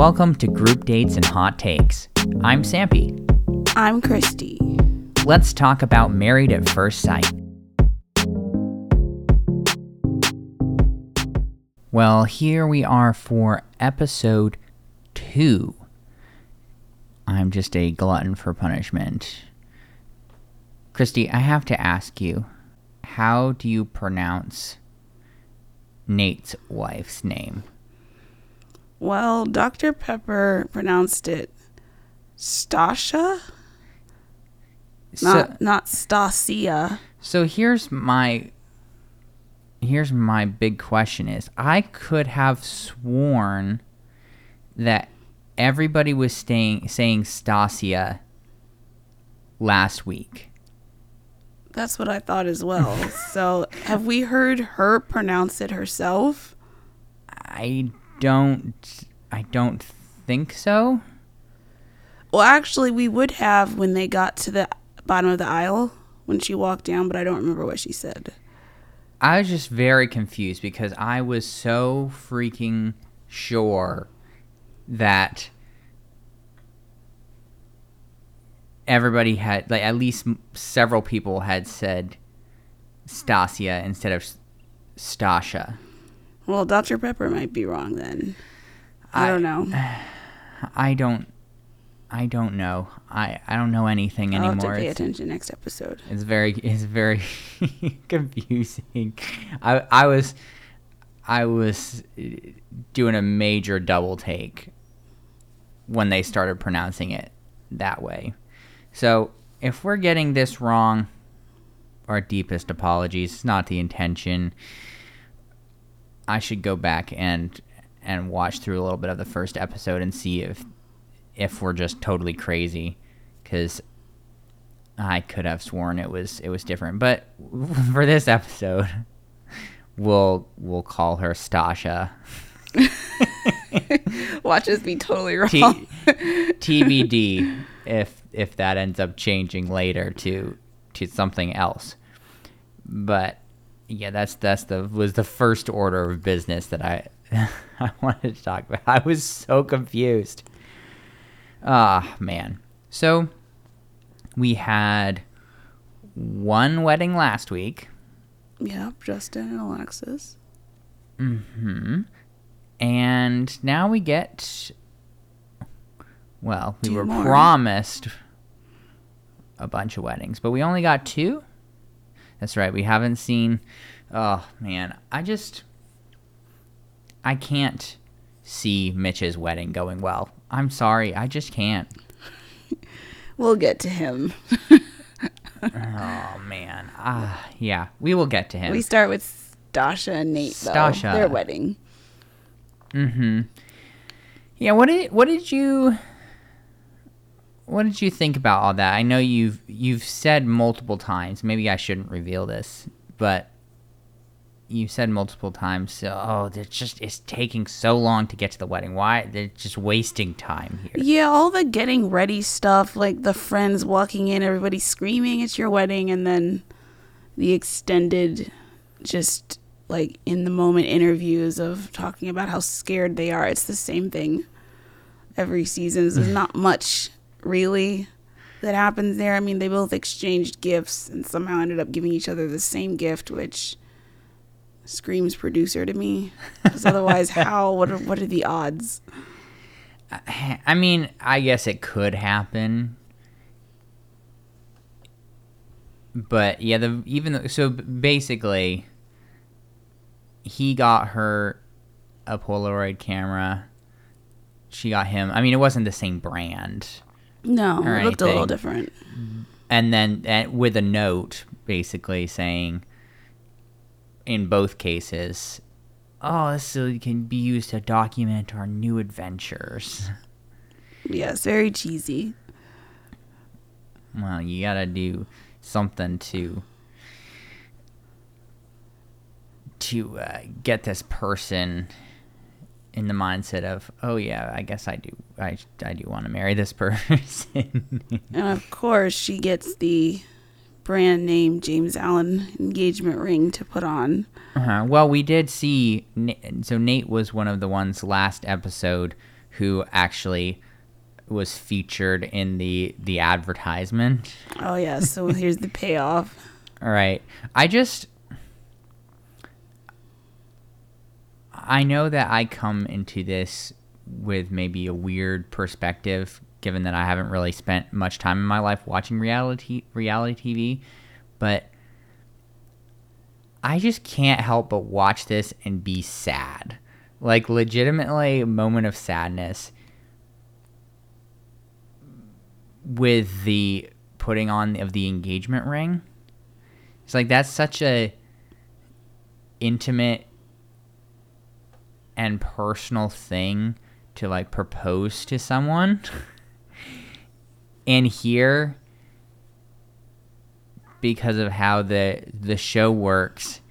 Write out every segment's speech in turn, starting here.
Welcome to Group Dates and Hot Takes. I'm Sampy. I'm Christy. Let's talk about Married at First Sight. Well, here we are for episode two. I'm just a glutton for punishment. Christy, I have to ask you, how do you pronounce Nate's wife's name? Well, Dr. Pepper pronounced it Stasha, not So- not Stasia. So here's my here's my big question is I could have sworn that everybody was staying saying Stasia last week. That's what I thought as well. so, have we heard her pronounce it herself? I don't I don't think so. Well, actually, we would have when they got to the bottom of the aisle when she walked down, but I don't remember what she said. I was just very confused because I was so freaking sure that everybody had like at least several people had said Stasia instead of Stasha. Well, Dr. Pepper might be wrong then. I, I- don't know. I don't I don't know. I I don't know anything I'll have to anymore. pay It's- attention next episode. It's very it's very confusing. I I was I was doing a major double take when they started pronouncing it that way. So, if we're getting this wrong, our deepest apologies. It's not the intention. I should go back and and watch through a little bit of the first episode and see if if we're just totally crazy cuz I could have sworn it was it was different, but for this episode, we'll we'll call her Stasha. Watch us be totally wrong. T- TBD if if that ends up changing later to to something else. But yeah, that's that's the was the first order of business that I I wanted to talk about. I was so confused. Ah, man. So we had one wedding last week. yep, Justin and Alexis. hmm And now we get. Well, we Two were more. promised a bunch of weddings, but we only got two. That's right. We haven't seen. Oh man, I just. I can't see Mitch's wedding going well. I'm sorry, I just can't. We'll get to him. Oh man, ah, yeah, we will get to him. We start with Stasha and Nate, though. Stasha. Their wedding. Mm-hmm. Yeah, what did what did you what did you think about all that? I know you've you've said multiple times. Maybe I shouldn't reveal this, but you said multiple times. So, oh, they're just it's taking so long to get to the wedding. Why they're just wasting time here? Yeah, all the getting ready stuff, like the friends walking in, everybody screaming, it's your wedding, and then the extended, just like in the moment interviews of talking about how scared they are. It's the same thing every season. There's not much really that happens there. I mean, they both exchanged gifts and somehow ended up giving each other the same gift, which screams producer to me. Because otherwise, how? What are, what are the odds? I mean, I guess it could happen. But yeah, the even though, so basically he got her a Polaroid camera. She got him. I mean, it wasn't the same brand. No, it looked a little different. And then and with a note basically saying in both cases, "Oh, this can be used to document our new adventures." Yes, very cheesy. Well, you gotta do something to to uh, get this person in the mindset of, oh yeah, I guess I do, I I do want to marry this person. And of course, she gets the brand name James Allen engagement ring to put on. uh-huh. Well, we did see. So Nate was one of the ones last episode who actually was featured in the the advertisement. Oh yeah, so here's the payoff. All right. I just I know that I come into this with maybe a weird perspective given that I haven't really spent much time in my life watching reality reality TV, but I just can't help but watch this and be sad. Like legitimately a moment of sadness with the putting on of the engagement ring. It's like that's such a intimate and personal thing to like propose to someone. and here because of how the the show works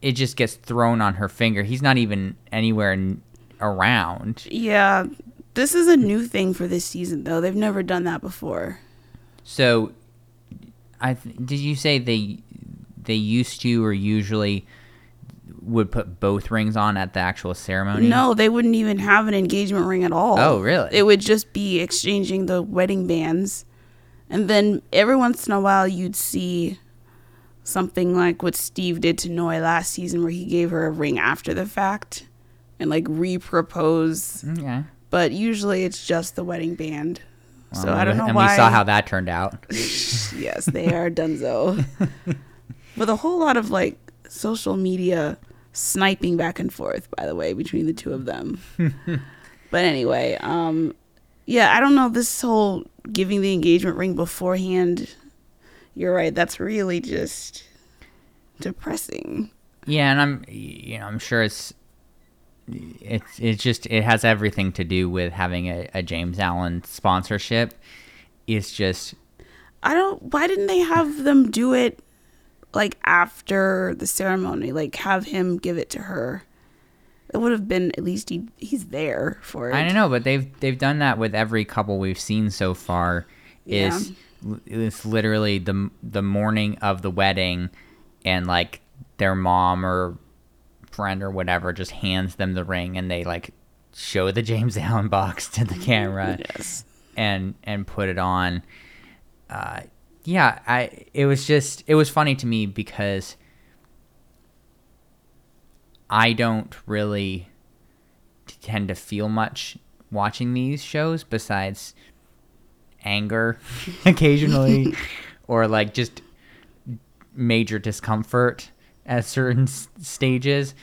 it just gets thrown on her finger. He's not even anywhere n- around. Yeah, this is a new thing for this season though. They've never done that before. So I th- did you say they they used to or usually would put both rings on at the actual ceremony? No, they wouldn't even have an engagement ring at all. Oh, really? It would just be exchanging the wedding bands. And then every once in a while you'd see something like what Steve did to Noi last season where he gave her a ring after the fact and like re-propose. Okay. But usually it's just the wedding band. so I don't know and why. And we saw how that turned out. yes, they are dunzo. With a whole lot of like social media sniping back and forth, by the way, between the two of them. but anyway, um, yeah, I don't know this whole giving the engagement ring beforehand. You're right. That's really just depressing. Yeah, and I'm you know I'm sure it's it's it's just it has everything to do with having a, a James Allen sponsorship. It's just I don't. Why didn't they have them do it like after the ceremony? Like have him give it to her. It would have been at least he he's there for it. I don't know, but they've they've done that with every couple we've seen so far. Is it's literally the the morning of the wedding, and like their mom or friend or whatever just hands them the ring, and they like show the James Allen box to the camera Yes. and and put it on. Uh, yeah, I it was just it was funny to me because I don't really tend to feel much watching these shows besides anger occasionally or like just major discomfort at certain s- stages.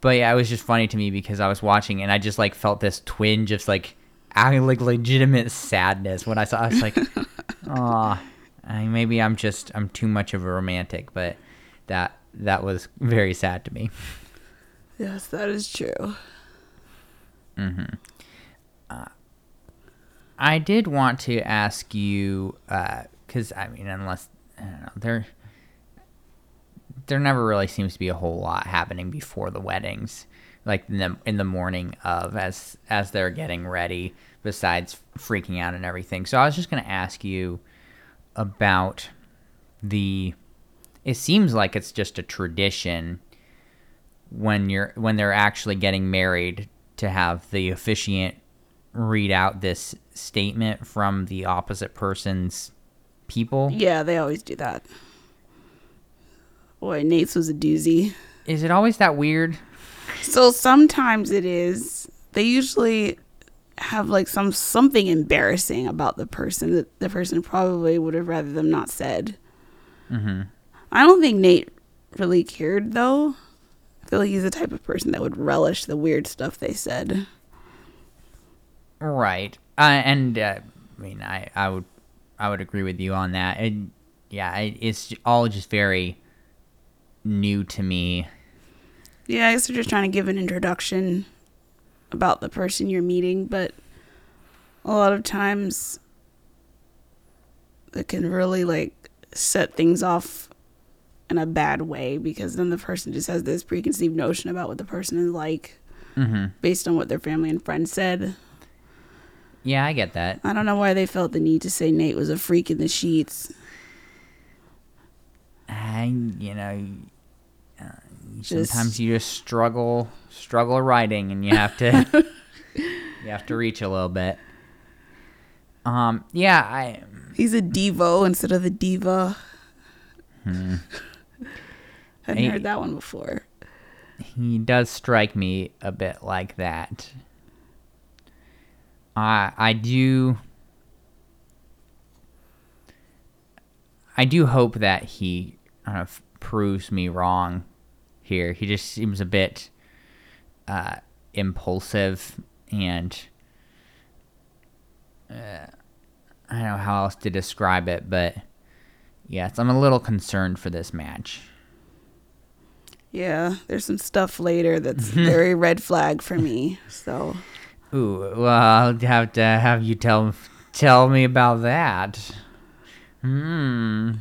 But yeah it was just funny to me because i was watching and i just like felt this twinge of like I like legitimate sadness when i saw i was like oh maybe i'm just i'm too much of a romantic but that that was very sad to me Yes, that is true. Hmm. Uh, I did want to ask you because I mean, unless I don't know, there there never really seems to be a whole lot happening before the weddings, like in the in the morning of as as they're getting ready. Besides freaking out and everything, so I was just gonna ask you about the. It seems like it's just a tradition when you're when they're actually getting married to have the officiant read out this statement from the opposite person's people. Yeah, they always do that. Boy, Nate's was a doozy. Is it always that weird? So sometimes it is. They usually have like some something embarrassing about the person that the person probably would have rather them not said. Mm-hmm. I don't think Nate really cared though. I feel like he's the type of person that would relish the weird stuff they said. Right. Uh, and uh, I mean, I, I would I would agree with you on that. And yeah, it, it's all just very new to me. Yeah, I guess they're just trying to give an introduction about the person you're meeting, but a lot of times it can really like set things off in a bad way because then the person just has this preconceived notion about what the person is like Mm-hmm. based on what their family and friends said. Yeah, I get that. I don't know why they felt the need to say Nate was a freak in the sheets. I, you know, Just- sometimes you just struggle struggle writing and you have to you have to reach a little bit. Um yeah, I He's a Devo instead of the diva. Hadn't Hey. heard that one before. he does strike me a bit like that. I I do I do hope that he I don't know, f- proves me wrong here. He just seems a bit uh, impulsive and uh, I don't know how else to describe it, but yes, I'm a little concerned for this match. Yeah, there's some stuff later that's very red flag for me. So Ooh, well, I'll have to have you tell tell me about that. Hmm.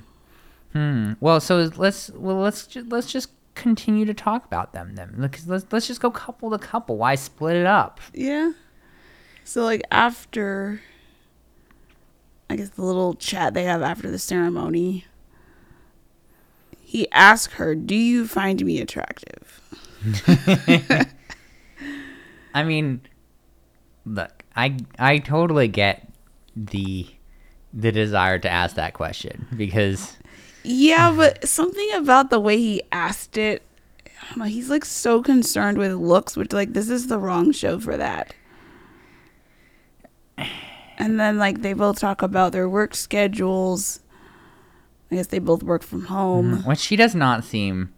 Hmm. Well, so let's well let's ju- let's just continue to talk about them then. Let's let's, let's just go couple to couple. Why split it up? yeah. So like after I guess the little chat they have after the ceremony, he asked her, "Do you find me attractive?" I mean, look, I I totally get the the desire to ask that question because Yeah, but something about the way he asked it, I don't know, he's like so concerned with looks, which like this is the wrong show for that. And then like they both talk about their work schedules. I guess they both work from home. Which she does not seem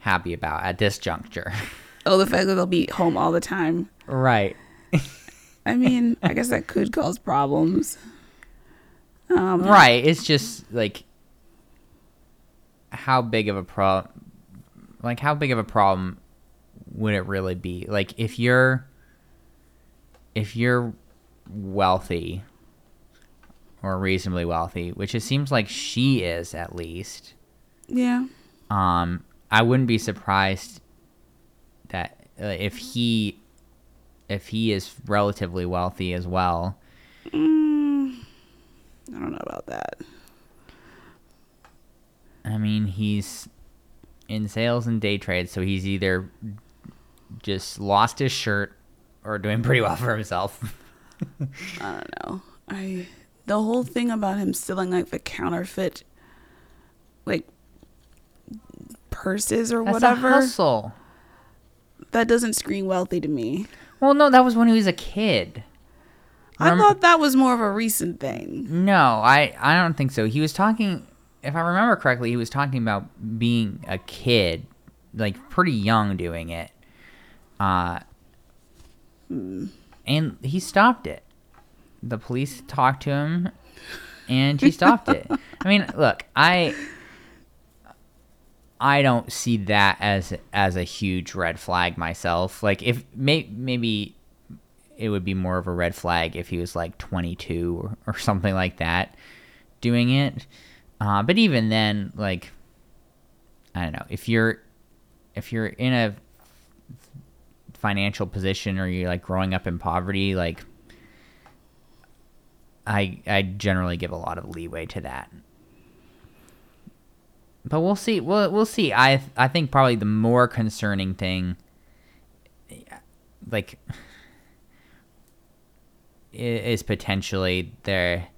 happy about at this juncture. Oh, the fact that they'll be home all the time. right. I mean, I guess that could cause problems. Um, Right. It's just like how big of a pro like how big of a problem would it really be? Like if you're if you're wealthy or reasonably wealthy, which it seems like she is at least, Yeah. um I wouldn't be surprised that uh, if he if he is relatively wealthy as well, Mm, I don't know about that. I mean, he's in sales and day trade, so he's either just lost his shirt or doing pretty well for himself. I don't know. I the whole thing about him stealing like the counterfeit like purses or That's whatever a hustle. that doesn't scream wealthy to me. Well, no, that was when he was a kid. I thought that was more of a recent thing. No, I I don't think so. He was talking, if I remember correctly, he was talking about being a kid, like pretty young, doing it. Uh, and he stopped it. The police talked to him, and he stopped it. I mean, look, I I don't see that as as a huge red flag myself. Like if may, maybe it would be more of a red flag if he was like 22 or, or something like that doing it. Uh, but even then, like I don't know if you're if you're in a financial position or you're like growing up in poverty, like I I generally give a lot of leeway to that. But we'll see. We'll we'll see. I I think probably the more concerning thing, like, is potentially their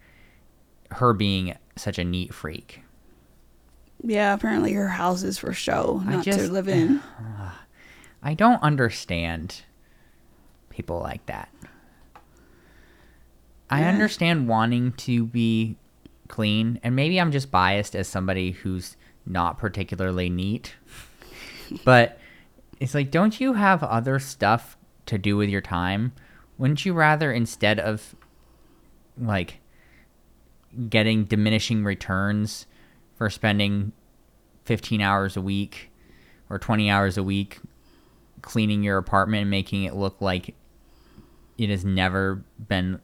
her being such a neat freak. Yeah, apparently her house is for show, not just- to live in. I don't understand people like that. I Yeah. understand wanting to be clean, and maybe I'm just biased as somebody who's not particularly neat. but it's like, don't you have other stuff to do with your time? Wouldn't you rather, instead of like getting diminishing returns for spending 15 hours a week or 20 hours a week cleaning your apartment and making it look like it has never been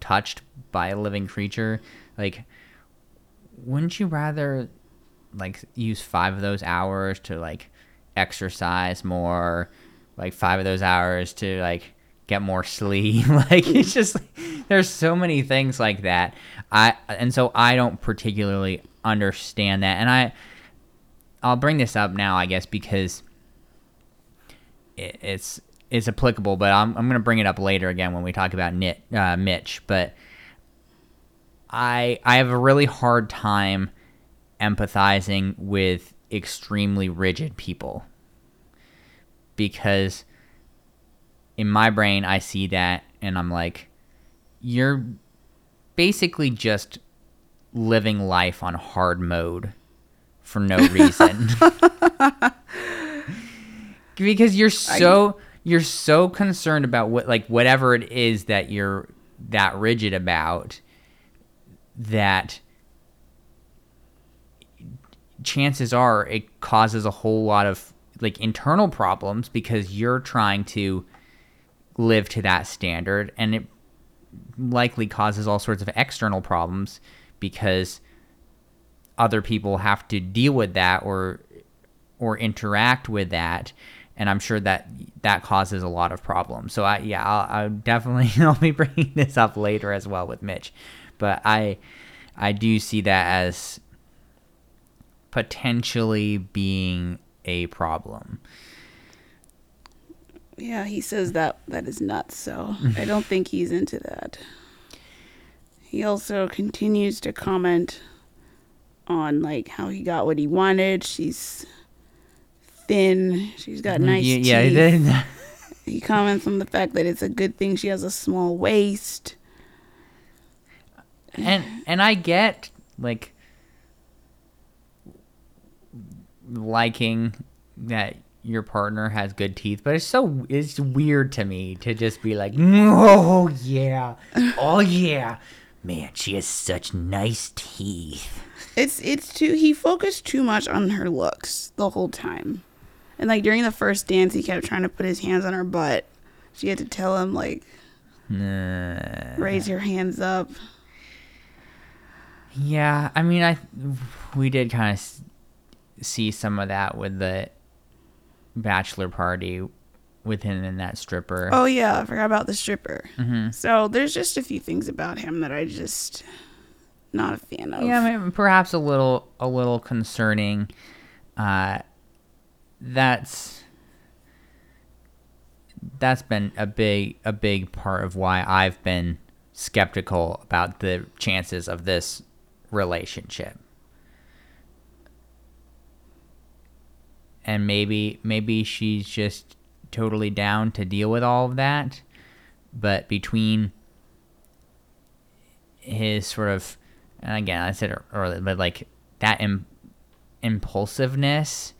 touched by a living creature. Like wouldn't you rather like use five of those hours to like exercise more like five of those hours to like get more sleep. Like it's just there's so many things like that. I and so i don't particularly understand that. And i i'll bring this up now i guess because it, it's it's applicable, but I'm I'm gonna bring it up later again when we talk about Nit, uh, Mitch. But I I have a really hard time empathizing with extremely rigid people because in my brain I see that and I'm like you're basically just living life on hard mode for no reason. because you're so you're so concerned about what like whatever it is that you're that rigid about that chances are it causes a whole lot of like internal problems because you're trying to live to that standard and it likely causes all sorts of external problems because other people have to deal with that or or interact with that and i'm sure that that causes a lot of problems. So i yeah i'll, I'll definitely i'll be bringing this up later as well with mitch but i i do see that as potentially being a problem Yeah, he says that that is nuts, so I don't think he's into that. He also continues to comment on like how he got what he wanted. She's thin. She's got nice Mm-hmm. yeah, teeth. yeah then- He comments on the fact that it's a good thing she has a small waist. and and I get like liking that your partner has good teeth, but it's so it's weird to me to just be like, oh yeah, oh yeah, man, she has such nice teeth. It's it's too he focused too much on her looks the whole time. And like during the first dance he kept trying to put his hands on her butt. She had to tell him like Nah. raise your hands up. Yeah, I mean, I we did kind of see some of that with the bachelor party with him and that stripper. Oh yeah, I forgot about the stripper. hmm So there's just a few things about him that I just not a fan of. Yeah, I mean, perhaps a little a little concerning. Uh, that's that's been a big a big part of why I've been skeptical about the chances of this relationship. And maybe maybe she's just totally down to deal with all of that, but between his sort of and again I said earlier, but like that Im- impulsiveness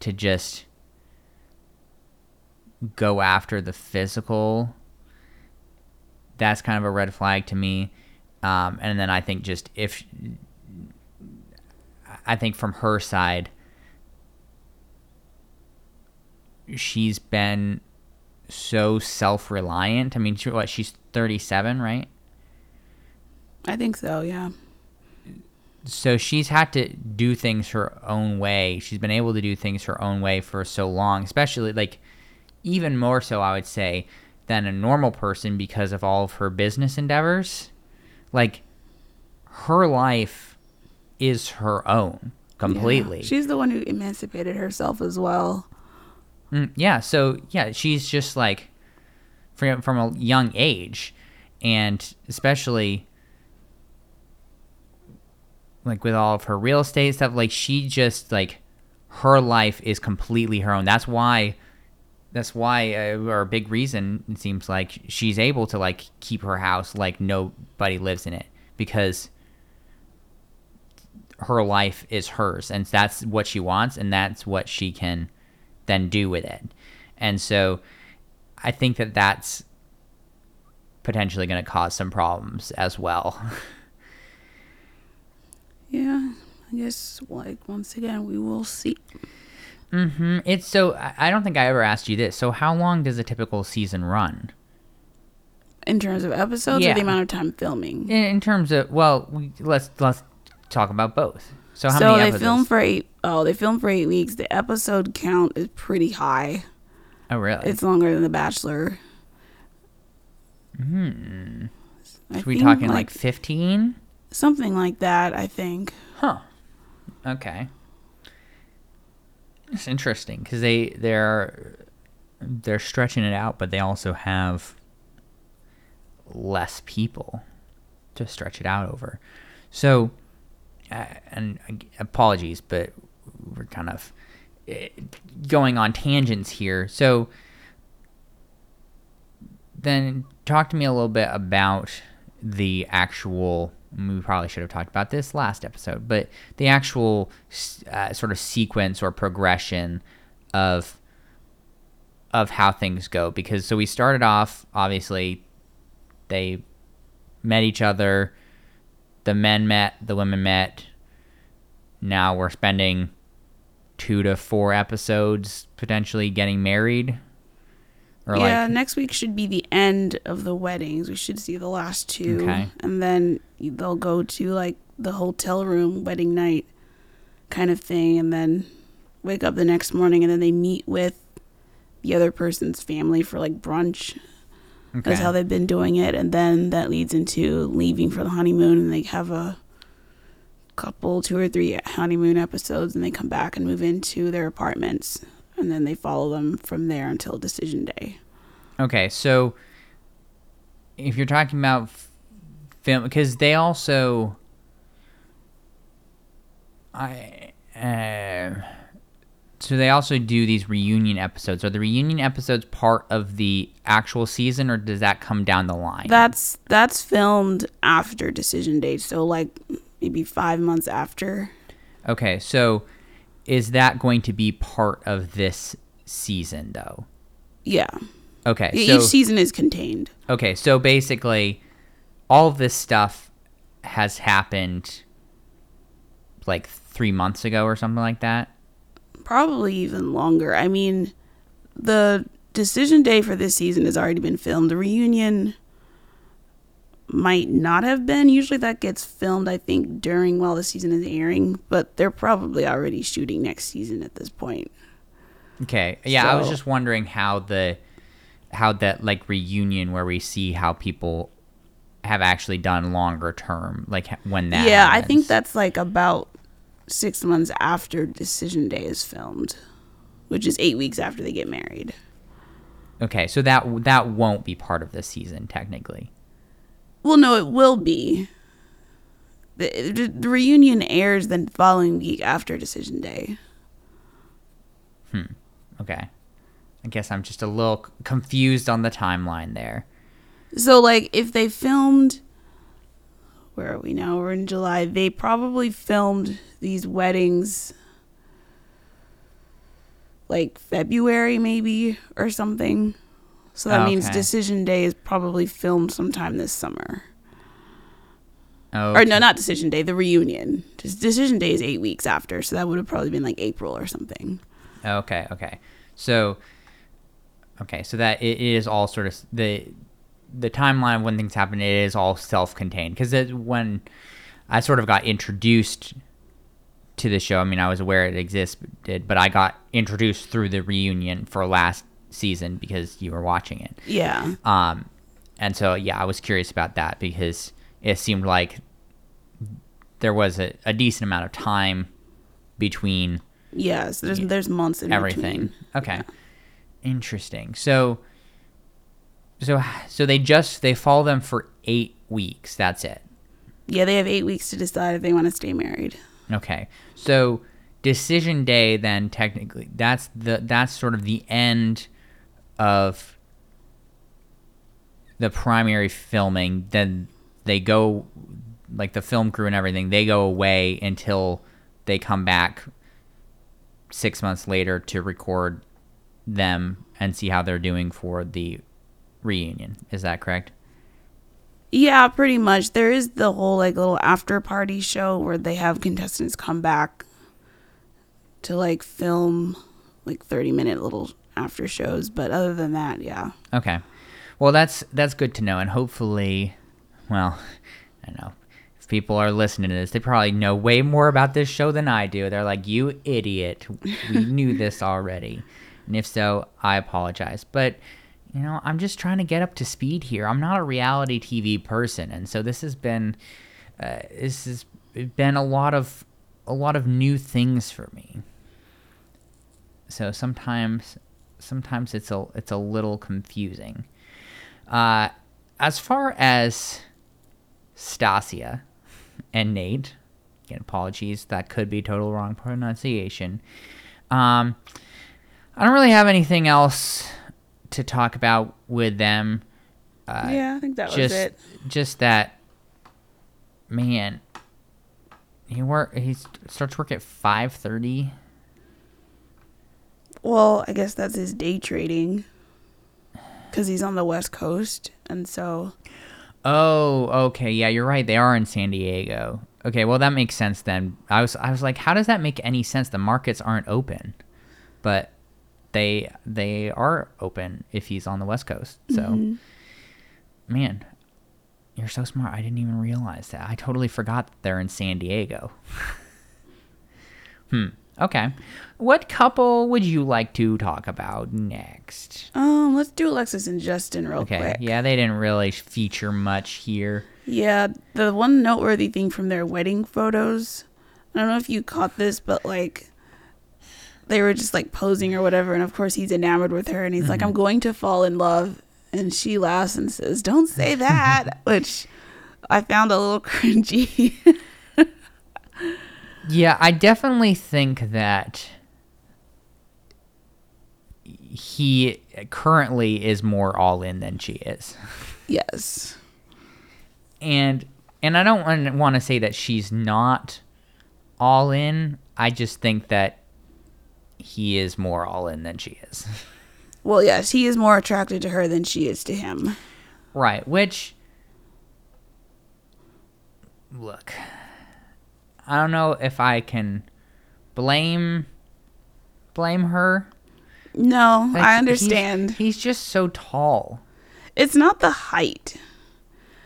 to just go after the physical that's kind of a red flag to me. Um, and then i think just if i think from her side she's been so self-reliant i mean she, what she's 37 right I think so, yeah. so she's had to do things her own way. She's been able to do things her own way for so long, especially like even more so I would say than a normal person because of all of her business endeavors. Like her life is her own completely. Yeah. She's the one who emancipated herself as well. Mm, yeah, so yeah, she's just like from from a young age, and especially like with all of her real estate stuff, like she just like her life is completely her own. That's why. That's why, uh, or a big reason it seems like she's able to like keep her house like nobody lives in it because her life is hers and that's what she wants and that's what she can then do with it. And so I think that that's potentially going to cause some problems as well. Yeah. I guess like once again we will see. Mm-hmm. It's so I don't think I ever asked you this. So how long does a typical season run? In terms of episodes Yeah. or the amount of time filming. In, in terms of well, we, let's let's talk about both. So how so many they episodes? film for eight oh, they film for eight weeks. The episode count is pretty high. oh really? It's longer than The Bachelor. hmm. So we talking like fifteen? something like that, I think. Huh. Okay. It's interesting because they they're they're stretching it out, but they also have less people to stretch it out over. So, and apologies, but we're kind of uh, going on tangents here. So, then talk to me a little bit about the actual we probably should have talked about this last episode, but the actual uh, sort of sequence or progression of of how things go because so we started off obviously they met each other the men met the women met now we're spending 2 to 4 episodes potentially getting married or yeah, like, next week should be the end of the weddings. We should see the last two, okay. and then they'll go to like the hotel room wedding night kind of thing, and then wake up the next morning, and then they meet with the other person's family for like brunch. Okay. That's how they've been doing it, and then that leads into leaving for the honeymoon, and they have a couple, two or three honeymoon episodes, and they come back and move into their apartments and then they follow them from there until decision day. Okay, so if you're talking about film, because they also, I, uh, so they also do these reunion episodes. Are the reunion episodes part of the actual season, or does that come down the line? That's that's filmed after decision day, so like maybe five months after. Okay, so is that going to be part of this season though? Yeah. Okay. So, Each season is contained. Okay, so basically all of this stuff has happened like 3 months ago or something like that. Probably even longer. I mean, the decision day for this season has already been filmed. The reunion might not have been. Usually that gets filmed, I think, during while the season is airing, but they're probably already shooting next season at this point. Okay. Yeah, so, I was just wondering how the how that like reunion where we see how people have actually done longer term, like when that. Yeah, happens. I think that's like about six months after Decision Day is filmed, which is eight weeks after they get married. Okay, so that that won't be part of the season technically. Well, no, it will be. The, the reunion airs the following week after Decision Day. Hmm. Okay. I guess I'm just a little confused on the timeline there. So, like, if they filmed, where are we now? We're in July. They probably filmed these weddings like February, maybe, or something. So that okay. means Decision Day is probably filmed sometime this summer. Okay. Or no, not Decision Day, the reunion. Just Decision Day is eight weeks after, so that would have probably been like April or something. Okay, okay. So, okay, so that it is all sort of the the timeline when things happen. It is all self-contained because when I sort of got introduced to the show. I mean, I was aware it existed, but I got introduced through the reunion for last season because you were watching it. Yeah. Um, and so yeah, I was curious about that because it seemed like there was a, a decent amount of time between. Yes, there's there's months in everything. Between. Okay. Yeah. Interesting. So. So so they just they follow them for eight weeks. That's it. Yeah, they have eight weeks to decide if they want to stay married. Okay. So decision day then technically that's the that's sort of the end of the primary filming, then they go like the film crew and everything, they go away until they come back six months later to record them and see how they're doing for the reunion. Is that correct? Yeah, pretty much. There is the whole like little after party show where they have contestants come back to like film like 30 minute little after shows, but other than that, yeah. Okay. Well, that's that's good to know, and hopefully, well, I don't know if people are listening to this, they probably know way more about this show than I do. They're like, "You idiot! We knew this already." And if so, I apologize, but you know, I'm just trying to get up to speed here. I'm not a reality TV person, and so this has been uh, this has been a lot of a lot of new things for me. So sometimes sometimes it's a it's a little confusing. Uh, as far as Stasia and Nate, again, apologies, that could be total wrong pronunciation. Um, I don't really have anything else to talk about with them. Uh, yeah, I think that was just it. just that man he work he starts work at 5:30 Well, I guess that's his day trading. Because he's on the West Coast. And so, Oh, okay. Yeah, you're right. They are in San Diego. Okay, well that makes sense then. I was I was like, how does that make any sense? The markets aren't open. But they they are open if he's on the West Coast. So Mhm. man, you're so smart. I didn't even realize that. I totally forgot that they're in San Diego. hmm. Okay. What couple would you like to talk about next? um, let's do Alexis and Justin real Okay. quick. Yeah, they didn't really feature much here. Yeah, the one noteworthy thing from their wedding photos, I don't know if you caught this, but like they were just like posing or whatever, and of course he's enamored with her, and he's like, mm-hmm. "I'm going to fall in love," and she laughs and says, "Don't say that," which I found a little cringy. Yeah, I definitely think that he currently is more all in than she is. yes, And and I don't want to say that she's not all in. I just think that he is more all in than she is. well, yes, he is more attracted to her than she is to him. Right, which look, I don't know if I can blame blame her. No, Like, I he's- understand. He's, just so tall. It's not the height.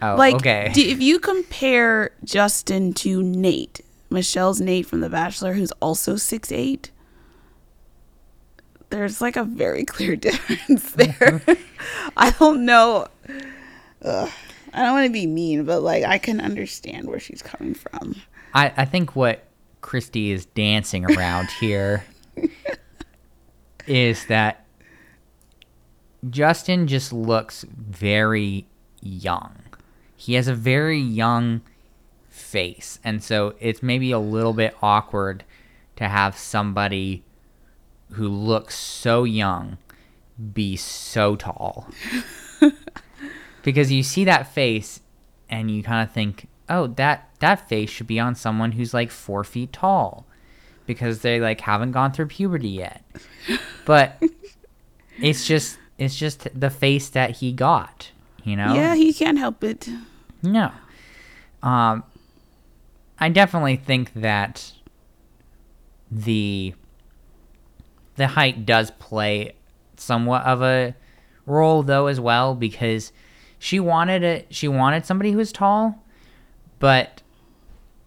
Oh, like okay. if you compare Justin to Nate, Michelle's Nayte from The Bachelor, who's also six eight, there's like a very clear difference there. I don't know. Ugh. I don't want to be mean, but like I can understand where she's coming from. I, I think what Christy is dancing around here is that Justin just looks very young. He has a very young face. And so it's maybe a little bit awkward to have somebody who looks so young be so tall. because you see that face and you kind of think, oh, that that face should be on someone who's like four feet tall, because they like haven't gone through puberty yet. But it's just it's just the face that he got, you know. Yeah, he can't help it. No. Um, I definitely think that the the height does play somewhat of a role though as well because she wanted it she wanted somebody who was tall but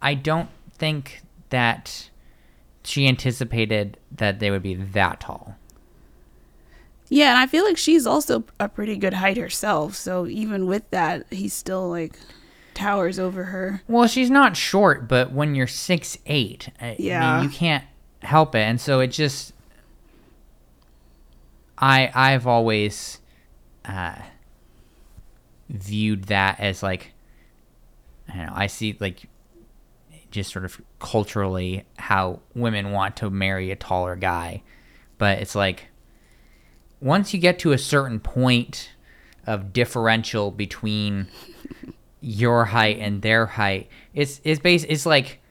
I don't think that she anticipated that they would be that tall. Yeah, and I feel like she's also a pretty good height herself. So even with that, he still like towers over her. Well, she's not short, but when you're six eight, I Yeah. mean, you can't help it, and so it just. I I've always, uh, viewed that as like, I don't know. I see like, just sort of culturally how women want to marry a taller guy, but it's like, once you get to a certain point of differential between your height and their height. It's it's base it's like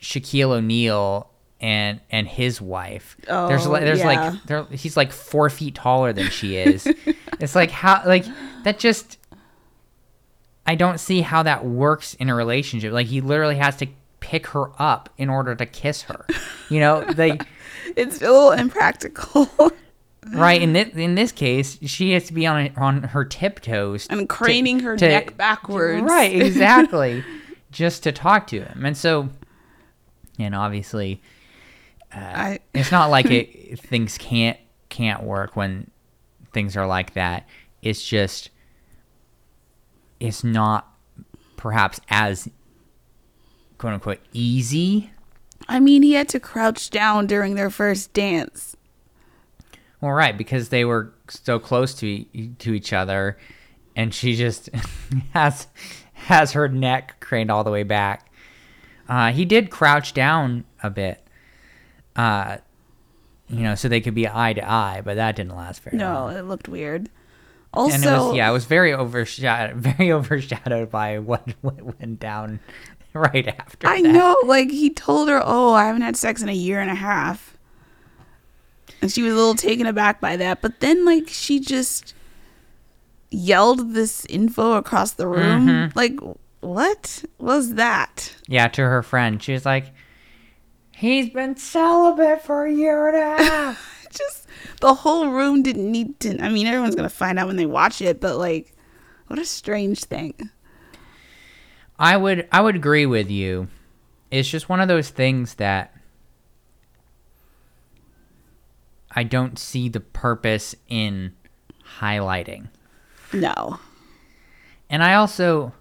Shaquille O'Neal and and his wife. there's Oh, like there's yeah. like he's like four feet taller than she is. it's like how like that just I don't see how that works in a relationship. Like he literally has to pick her up in order to kiss her. You know, like It's a little impractical. right in this in this case, she has to be on on her tiptoes and to- craning her to- neck backwards. Right, exactly. just to talk to him. And so and obviously I it's not like it things can't can't work when things are like that. It's just it's not perhaps as quote unquote easy. I mean, he had to crouch down during their first dance. Well, right, because they were so close to e- to each other, and she just has has her neck craned all the way back. Uh, he did crouch down a bit, uh, you know, so they could be eye to eye, but that didn't last very No, long. No, it looked weird. Also, and it was yeah, it was very overshadowed, very overshadowed by what, what went down right after. I that. know, like he told her, "Oh, I haven't had sex in a year and a half," and she was a little taken aback by that. But then, like, she just yelled this info across the room. Mm-hmm. Like, what was that? Yeah, to her friend, she was like, "He's been celibate for a year and a half." Just the whole room didn't need to. I mean, everyone's gonna find out when they watch it, but like, what a strange thing. I would I would agree with you. It's just one of those things that I don't see the purpose in highlighting. No, And I also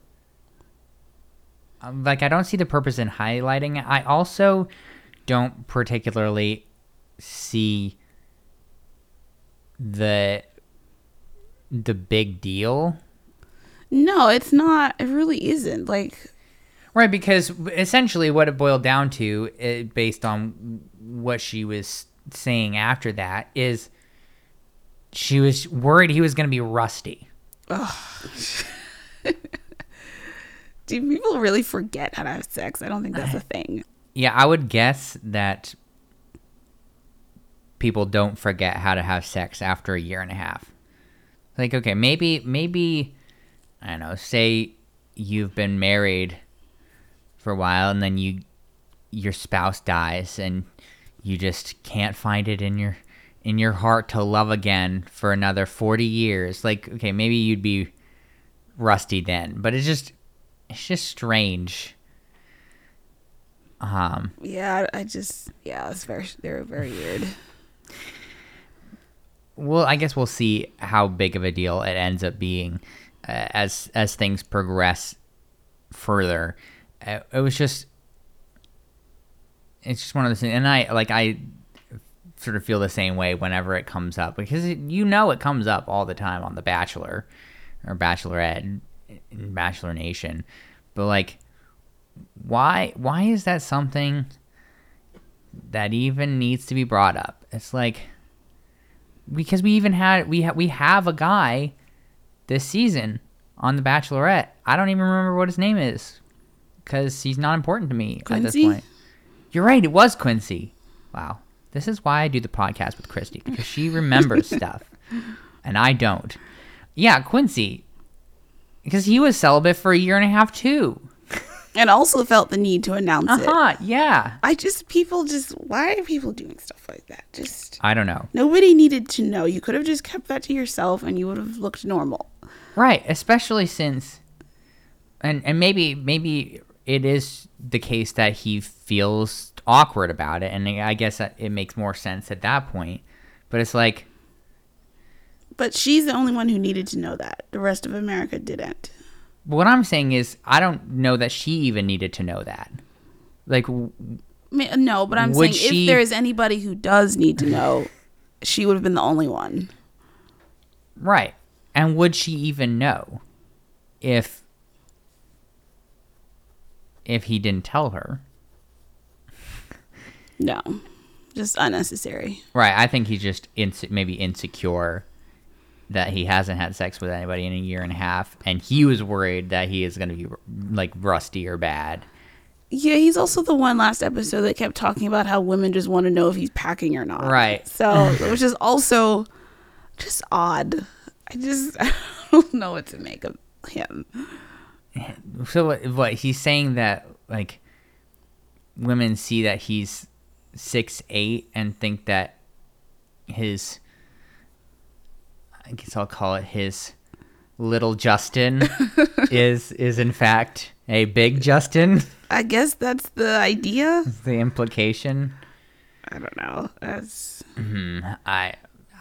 um, like I don't see the purpose in highlighting. I also don't particularly see the the big deal no, it's not. It really isn't. Like, Right, because essentially what it boiled down to, eh, based on what she was saying after that, is she was worried he was going to be rusty. do people really forget how to have sex? I don't think that's a thing. Yeah, I would guess that people don't forget how to have sex after a year and a half. Like, okay, maybe, maybe, I don't know, say you've been married for a while and then you, your spouse dies and you just can't find it in your, in your heart to love again for another 40 years. Like, okay, maybe you'd be rusty then, but it's just, it's just strange. Um, Yeah, I just yeah, it's very they're very weird. well, I guess we'll see how big of a deal it ends up being uh, as as things progress further. Uh, it was just, it's just one of those things, and I like I sort of feel the same way whenever it comes up because it, you know it comes up all the time on The Bachelor or Bachelorette Bachelor Nation, but like, why why is that something that even needs to be brought up? It's like because we even had we ha- we have a guy this season on the Bachelorette. I don't even remember what his name is because he's not important to me at this point. You're right. It was Quincy. Wow. This is why I do the podcast with Christy because she remembers stuff and I don't. Yeah, Quincy. Because he was celibate for a year and a half too. And also felt the need to announce Uh it. Yeah. I just people just why are people doing stuff like that? Just I don't know. nobody needed to know. You could have just kept that to yourself and you would have looked normal. Right, especially since and and maybe maybe it is the case that he feels awkward about it and I guess that it makes more sense at that point. But it's like But she's the only one who needed to know that. The rest of America didn't. What I'm saying is I don't know that she even needed to know that. Like w- I mean, no, but I'm saying she- if there is anybody who does need to know, she would have been the only one. right. And would she even know if if he didn't tell her? No, just unnecessary. Right. I think he's just inse- maybe insecure that he hasn't had sex with anybody in a year and a half, and he was worried that he is going to be like rusty or bad. Yeah, he's also the one last episode that kept talking about how women just want to know if he's packing or not. Right. So, which is also just odd. I just I don't know what to make of him. So what? What he's saying that like women see that he's six eight and think that his I guess I'll call it his little Justin is is in fact a big Justin. I guess that's the idea. the implication. I don't know. That's mm-hmm. I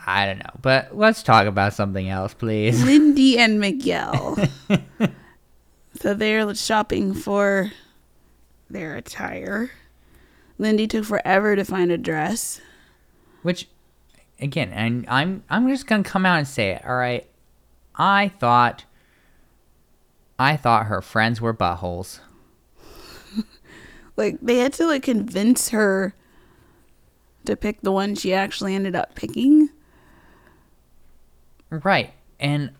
I don't know, but let's talk about something else, please. Lindy and Miguel. so they're shopping for their attire. Lindy took forever to find a dress. Which again, and I'm I'm just gonna come out and say it. All right, I thought I thought her friends were buttholes. Like they had to like convince her to pick the one she actually ended up picking. Right. And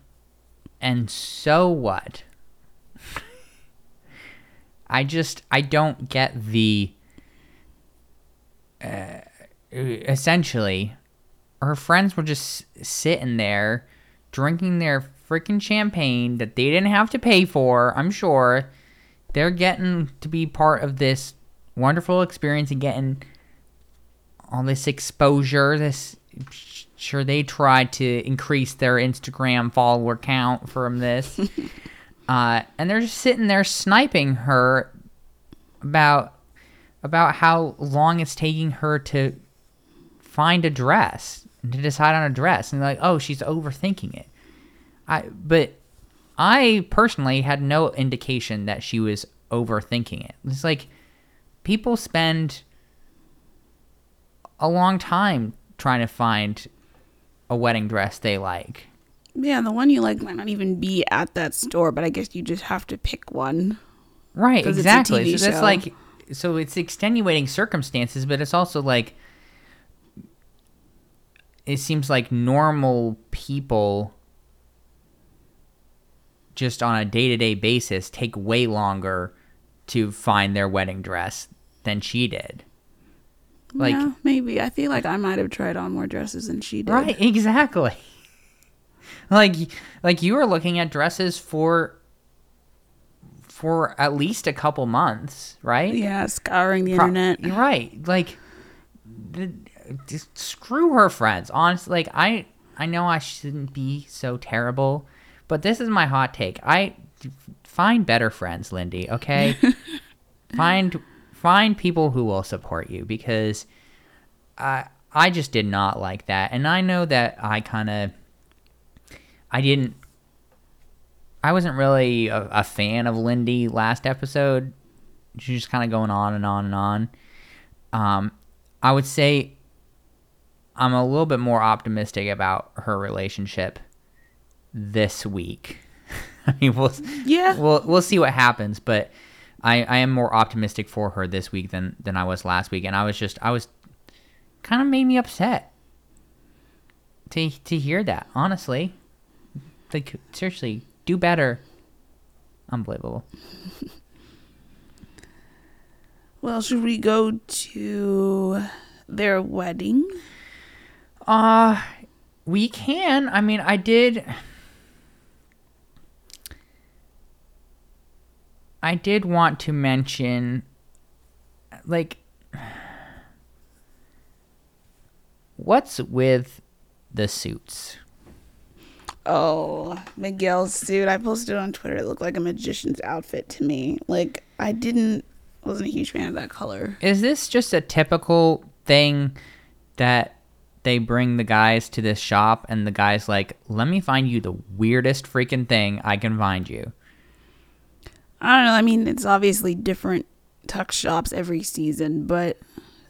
and so what? I just I don't get the uh, essentially her friends were just sitting there drinking their freaking champagne that they didn't have to pay for, I'm sure. They're getting to be part of this wonderful experience and getting all this exposure, this sure they tried to increase their Instagram follower count from this. uh, and they're just sitting there sniping her about about how long it's taking her to find a dress to decide on a dress and like oh she's overthinking it i but i personally had no indication that she was overthinking it it's like people spend a long time trying to find a wedding dress they like. Yeah, the one you like might not even be at that store, but I guess you just have to pick one. Right, it's exactly. TV so that's like so it's extenuating circumstances, but it's also like it seems like normal people just on a day-to-day basis take way longer to find their wedding dress than she did. Like yeah, maybe. I feel like I might have tried on more dresses than she did. Right, exactly. Like like you were looking at dresses for for at least a couple months, right? Yeah, scouring the Pro- internet. Right. Like the, just screw her friends. Honestly, like I I know I shouldn't be so terrible, but this is my hot take. I find better friends, Lindy, okay? find find people who will support you because I I just did not like that. And I know that I kind of I didn't I wasn't really a, a fan of Lindy last episode. She's just kind of going on and on and on. Um, I would say I'm a little bit more optimistic about her relationship this week. I mean, we'll Yeah. we'll we'll see what happens, but I I am more optimistic for her this week than than I was last week, and I was just I was kind of made me upset to to hear that. Honestly, like seriously, do better. Unbelievable. Well, should we go to their wedding? Uh we can. I mean, I did I did want to mention like what's with the suits? Oh, Miguel's suit. I posted on Twitter. It looked like a magician's outfit to me. Like I didn't wasn't a huge fan of that color. Is this just a typical thing that they bring the guys to this shop and the guy's like, "Let me find you the weirdest freaking thing I can find you." I don't know. I mean, it's obviously different tuck shops every season, but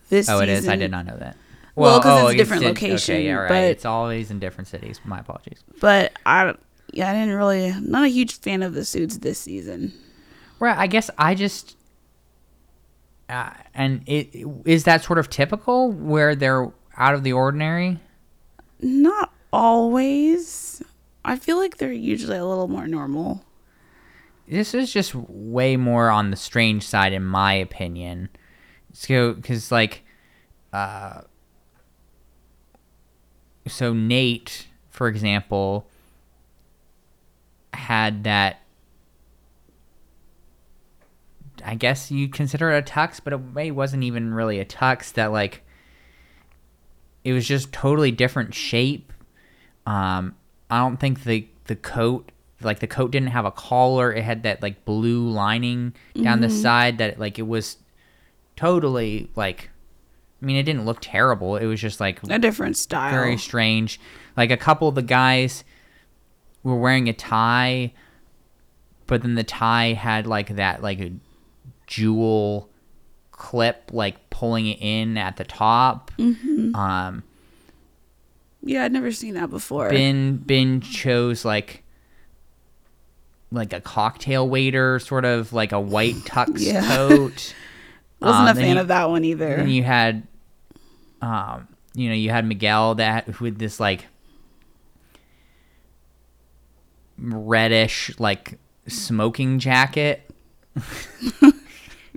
this Oh, it is. I did not know that. Well, 'cause oh, it's a different di- location, Okay, yeah, right. but- it's always in different cities. My apologies. But I, yeah, I didn't really. Not a huge fan of the suits this season. Right. I guess I just. Uh, and it is that sort of typical where they're out of the ordinary. Not always. I feel like they're usually a little more normal. This is just way more on the strange side, in my opinion. So, because like, uh, so Nate, for example, had that. I guess you consider it a tux, but it wasn't even really a tux. That like, it was just totally different shape. Um, I don't think the the coat like the coat didn't have a collar. It had that like blue lining down the side that like it was totally like. I mean, it didn't look terrible. It was just like A different style. very strange. Like a couple of the guys were wearing a tie, but then the tie had like that like a jewel clip like pulling it in at the top. Um Yeah, I'd never seen that before. Ben Ben chose like like a cocktail waiter, sort of like a white tux Yeah. coat. Wasn't Um, a fan you- of that one either. Then you had, um, you know, you had Miguel that with this like reddish like smoking jacket.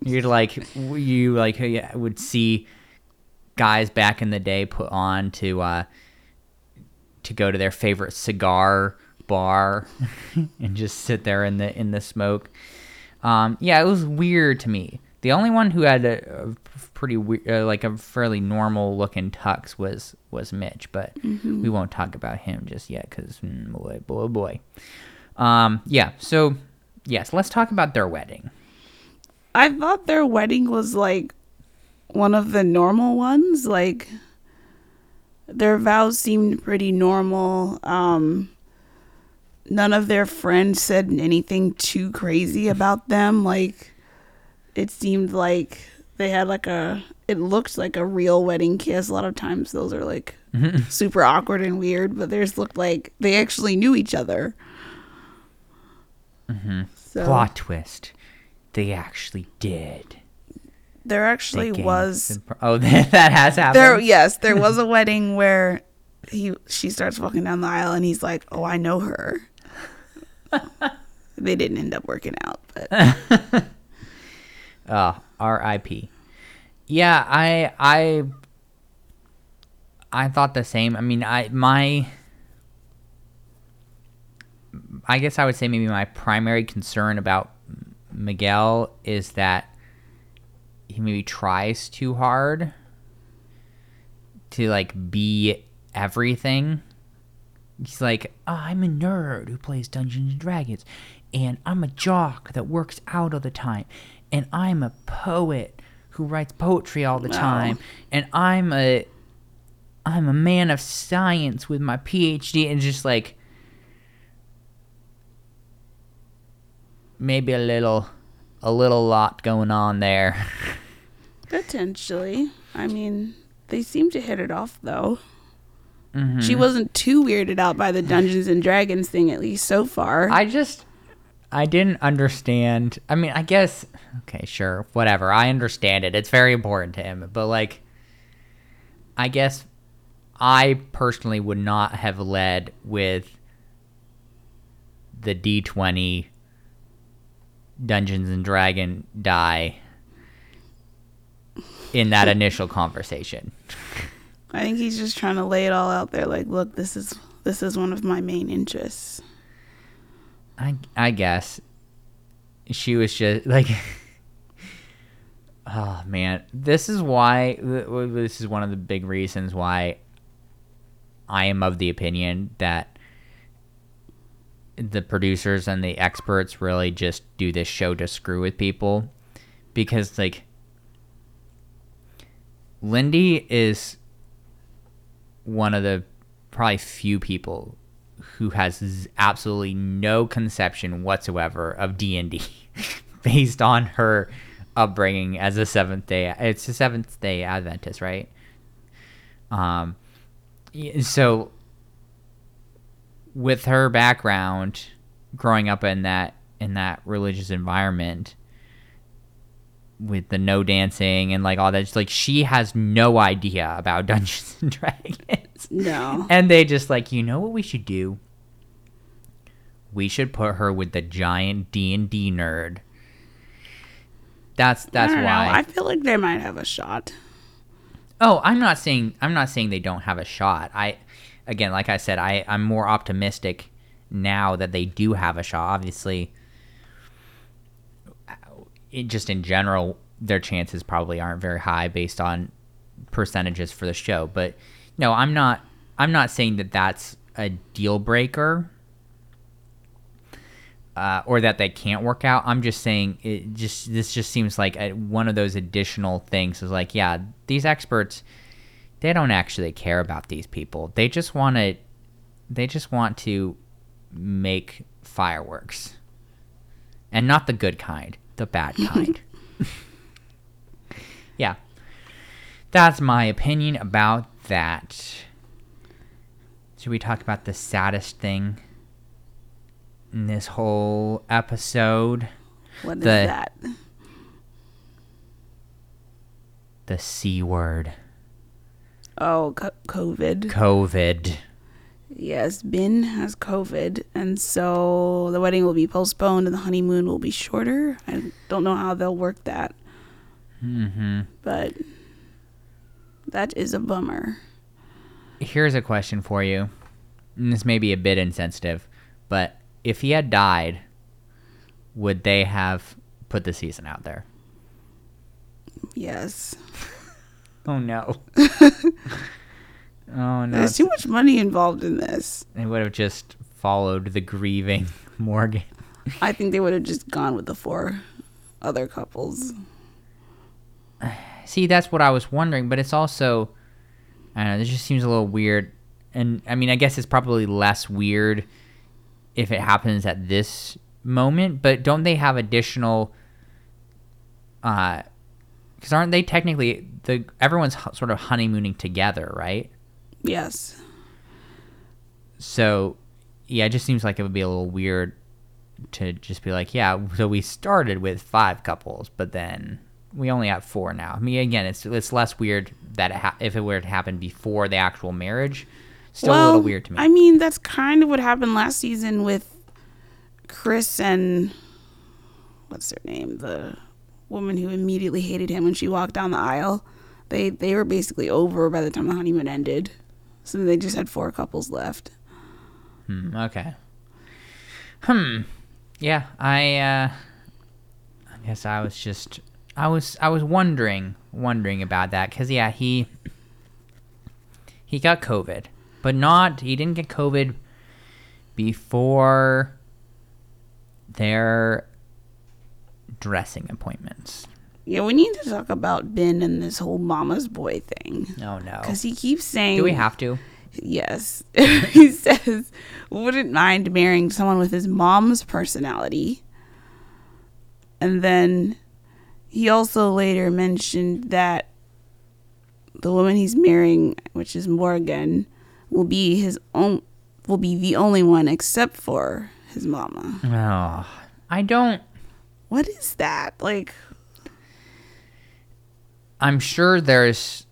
You'd like you like would see guys back in the day put on to uh to go to their favorite cigar bar and just sit there in the in the smoke. Um, yeah, it was weird to me. The only one who had a, a pretty we- uh, like a fairly normal looking tux was was Mitch, but we won't talk about him just yet because boy, boy, boy. Um, yeah. So yes, let's talk about their wedding. I thought their wedding was like one of the normal ones. Like their vows seemed pretty normal. Um none of their friends said anything too crazy about them. Like it seemed like they had like a it looked like a real wedding kiss. A lot of times those are like super awkward and weird, but theirs looked like they actually knew each other. So Plot twist: they actually did. there actually was pro- oh that has happened. There, yes, there was a wedding where he she starts walking down the aisle and he's like, "Oh, I know her." they didn't end up working out, but Uh, R.I.P. Yeah, I I I thought the same. I mean, I my I guess I would say maybe my primary concern about Miguel is that he maybe tries too hard to like be everything. He's like, "Oh, I'm a nerd who plays Dungeons and Dragons, and I'm a jock that works out all the time, and I'm a poet who writes poetry all the Wow. time, and I'm a I'm a man of science with my PhD, and just like maybe a little a little lot going on there. potentially. I mean, they seem to hit it off though. Mm-hmm. She wasn't too weirded out by the Dungeons and Dragons thing, at least so far. I just I didn't understand. I mean, I guess okay, sure, whatever. I understand it. It's very important to him, but like I guess I personally would not have led with the D20 Dungeons and Dragon die in that initial conversation. I think he's just trying to lay it all out there. Like, look, this is this is one of my main interests. I I guess she was just like oh man this is why this is one of the big reasons why I am of the opinion that the producers and the experts really just do this show to screw with people. Because like Lindy is one of the probably few people who has absolutely no conception whatsoever of D&D based on her upbringing as a seventh day it's a seventh day adventist right? Um so with her background growing up in that in that religious environment with the no dancing and like all that just like she has no idea about Dungeons and Dragons No. and they just like, you know what we should do? We should put her with the giant D and D nerd. That's that's I why. know. I feel like they might have a shot. oh, I'm not saying I'm not saying they don't have a shot. I again, like I said, I I'm more optimistic now that they do have a shot. Obviously, it, just in general, their chances probably aren't very high based on percentages for the show. But no, I'm not. I'm not saying that that's a deal breaker. Uh, or that they can't work out. I'm just saying it just this just seems like a, one of those additional things is like yeah these experts they don't actually care about these people they just want to they just want to make fireworks and not the good kind the bad kind yeah that's my opinion about that should we talk about the saddest thing in this whole episode? What is The- that? The C word. Oh, co- COVID. COVID. Yes, Ben has COVID, and so the wedding will be postponed and the honeymoon will be shorter. I don't know how they'll work that, Mm-hmm. but that is a bummer. Here's a question for you. And this may be a bit insensitive, but if he had died, would they have put the season out there? Yes. Oh no. oh no. There's too much money involved in this. They would have just followed the grieving Morgan. I think they would have just gone with the four other couples. See, that's what I was wondering, but it's also I don't know, this just seems a little weird. And I mean, I guess it's probably less weird if it happens at this moment, but don't they have additional uh cuz aren't they technically the everyone's sort of honeymooning together, right? Yes. So, yeah, it just seems like it would be a little weird to just be like, yeah, so we started with five couples, but then we only have four now. I mean, again, it's it's less weird that it ha- if it were to happen before the actual marriage. Still a little weird to me. I mean, that's kind of what happened last season with Chris and what's their name? The woman who immediately hated him when she walked down the aisle. They they were basically over by the time the honeymoon ended. So they just had four couples left. Hmm, okay. Hmm. Yeah, I uh I guess I was just I was I was wondering wondering about that cuz yeah, he he got covid, but not he didn't get covid before their dressing appointments. Yeah, we need to talk about Ben and this whole mama's boy thing. Oh no. Because he keeps saying Do we have to? Yes. he says, wouldn't mind marrying someone with his mom's personality. And then he also later mentioned that the woman he's marrying, which is Morgan, will be his own will be the only one except for his mama. Oh, I don't What is that? Like I'm sure there's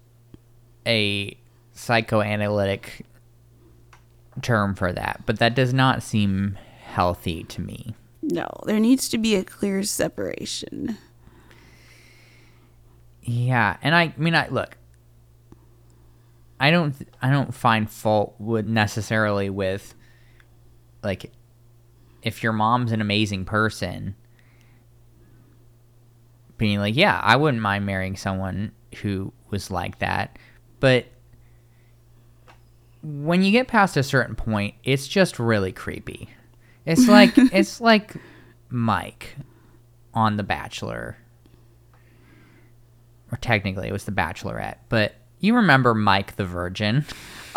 a psychoanalytic term for that, but that does not seem healthy to me. no, there needs to be a clear separation. Yeah, and I, I mean, I look. I don't, I don't find fault with necessarily with, like, if your mom's an amazing person, being like, yeah, I wouldn't mind marrying someone who was like that, but when you get past a certain point, it's just really creepy. It's like it's like Mike on The Bachelor or technically it was the Bachelorette, but you remember Mike the Virgin?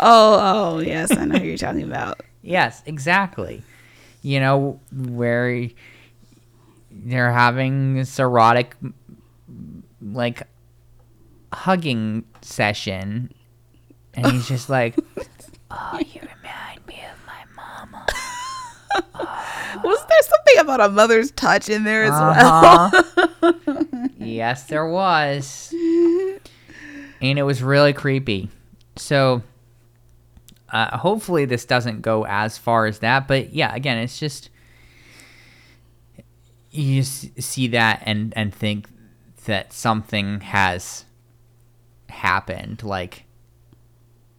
Oh, oh, yes, I know who you're talking about. yes, exactly. You know where he- they're having this erotic, like, hugging session, and he's just like, "Oh, you remind me of my mama." Was there something about a mother's touch in there as well? Uh-huh. yes, there was. And it was really creepy. So, uh, hopefully, this doesn't go as far as that. But yeah, again, it's just. You s- see that and, and think that something has happened, like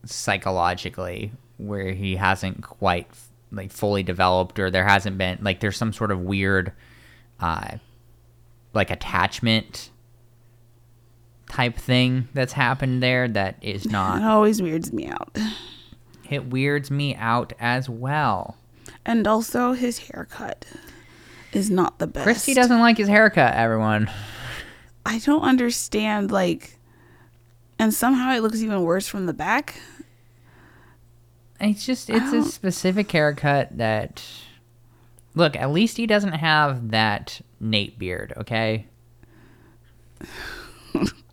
psychologically, where he hasn't quite like fully developed, or there hasn't been like there's some sort of weird uh, like attachment type thing that's happened there that is not It always weirds me out. it weirds me out as well And also his haircut is not the best. christy doesn't like his haircut everyone I don't understand like and somehow it looks even worse from the back. it's just it's a specific haircut that look at least he doesn't have that nate beard okay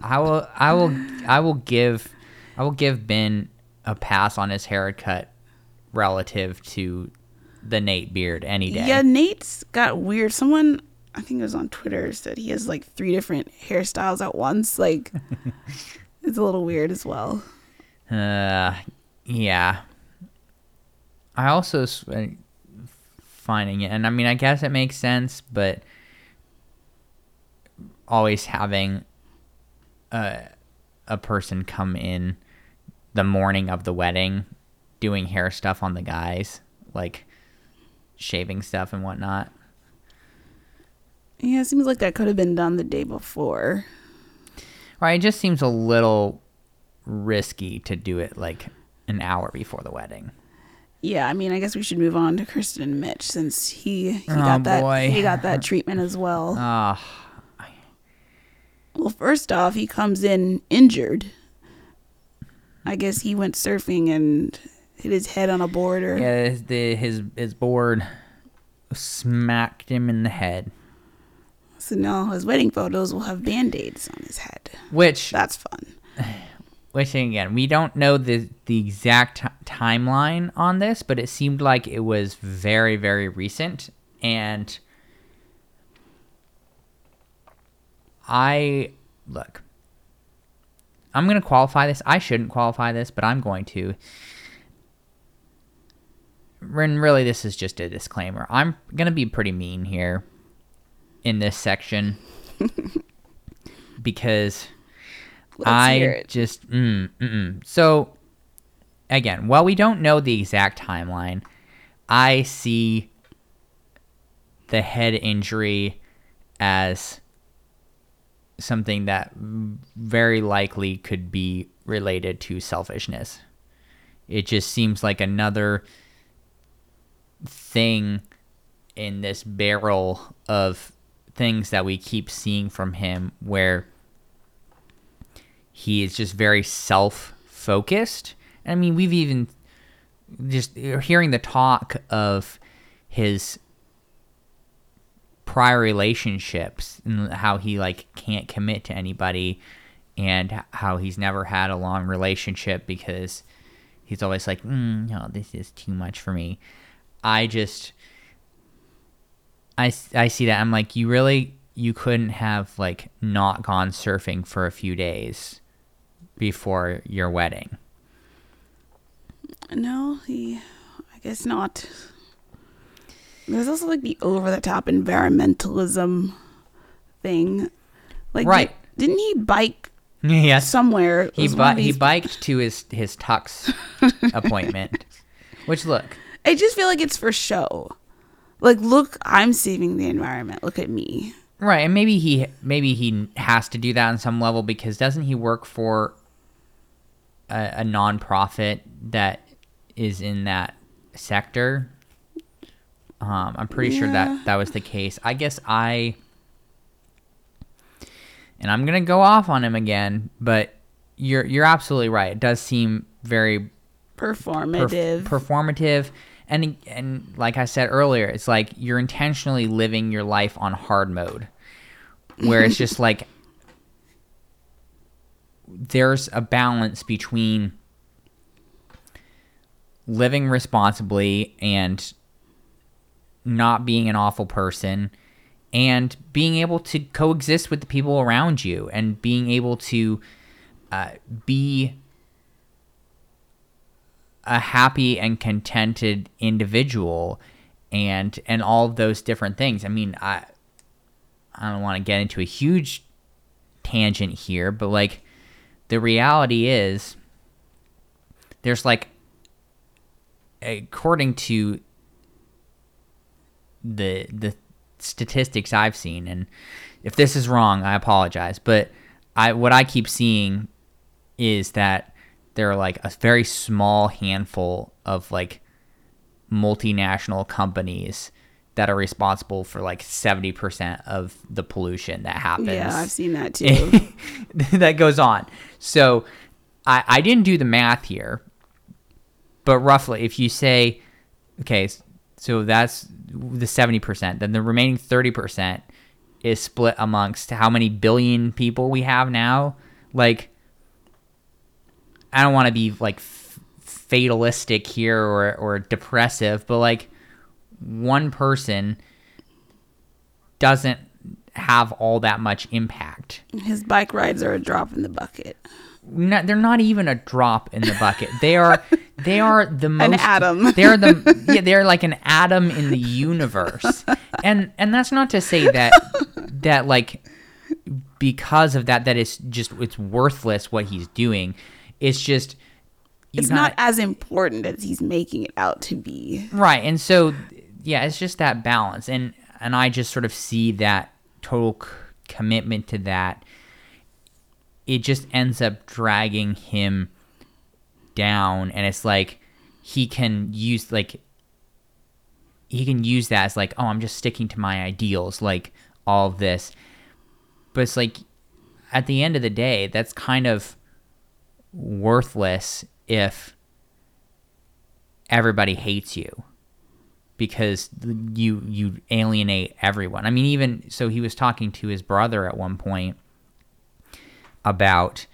i will i will i will give i will give ben a pass on his haircut relative to the Nate beard any day. Yeah, Nate's got weird. Someone, I think it was on Twitter, said he has like three different hairstyles at once. Like, it's a little weird as well. Uh, yeah. I also uh, finding it, and I mean, I guess it makes sense, but always having a a person come in the morning of the wedding, doing hair stuff on the guys, like shaving stuff and whatnot. Yeah, it seems like that could have been done the day before. Right? It just seems a little risky to do it like an hour before the wedding. Yeah, I mean, I guess we should move on to Kristen and Mitch since he he Oh, got that boy. he got that treatment as well. Ah. Well, first off, he comes in injured. I guess he went surfing and hit his head on a board or Yeah, his, the, his his board smacked him in the head, so now his wedding photos will have band-aids on his head. which That's fun. which again we don't know the the exact t- timeline on this, but it seemed like it was very very recent, and I look. I'm gonna qualify this. I shouldn't qualify this, but I'm going to. And really, this is just a disclaimer. I'm gonna be pretty mean here in this section because Let's I just mm, mm-mm. so again, while we don't know the exact timeline, I see the head injury as something that very likely could be related to selfishness. It just seems like another thing in this barrel of things that we keep seeing from him where he is just very self-focused. I mean, we've even just hearing the talk of his prior relationships and how he like can't commit to anybody and how he's never had a long relationship because he's always like mm, no this is too much for me i just I I see that i'm like you really you couldn't have like not gone surfing for a few days before your wedding No, he. I guess not. There's also like the over the top environmentalism thing. Like, Right. di- didn't he bike yes somewhere? He, bi- of he biked to his his tux appointment which look I just feel like it's for show. Like, look, I'm saving the environment. Look at me. Right, and maybe he maybe he has to do that on some level because doesn't he work for a, a nonprofit that is in that sector? Um, I'm pretty sure that that was the case. I guess I, and I'm gonna go off on him again, but you're you're absolutely right. It does seem very perf- Performative. And and like I said earlier, it's like you're intentionally living your life on hard mode where it's just like there's a balance between living responsibly and not being an awful person and being able to coexist with the people around you and being able to uh, be a happy and contented individual and and all of those different things. I mean, I I don't want to get into a huge tangent here, but like the reality is there's like according to the the statistics I've seen and if this is wrong, I apologize, but I what I keep seeing is that there are like a very small handful of like multinational companies that are responsible for like 70% of the pollution that happens yeah, I've seen that too. that goes on. So I, I didn't do the math here, but roughly, if you say, okay, so that's the 70%, then the remaining 30% is split amongst how many billion people we have now. Like, I don't want to be like f- fatalistic here or or depressive, but like one person doesn't have all that much impact. His bike rides are a drop in the bucket. Not, they're not even a drop in the bucket. They are they are the most an atom. They're the yeah, they're like an atom in the universe. And and that's not to say that that like because of that that it's just it's worthless what he's doing. It's just you It's gotta- not as important as he's making it out to be. Right. And so yeah, it's just that balance and and I just sort of see that total c- commitment to that it just ends up dragging him down and it's like he can use like he can use that as like oh I'm just sticking to my ideals like all this but it's like at the end of the day that's kind of worthless if everybody hates you because you you alienate everyone. I mean, even so, he was talking to his brother at one point about,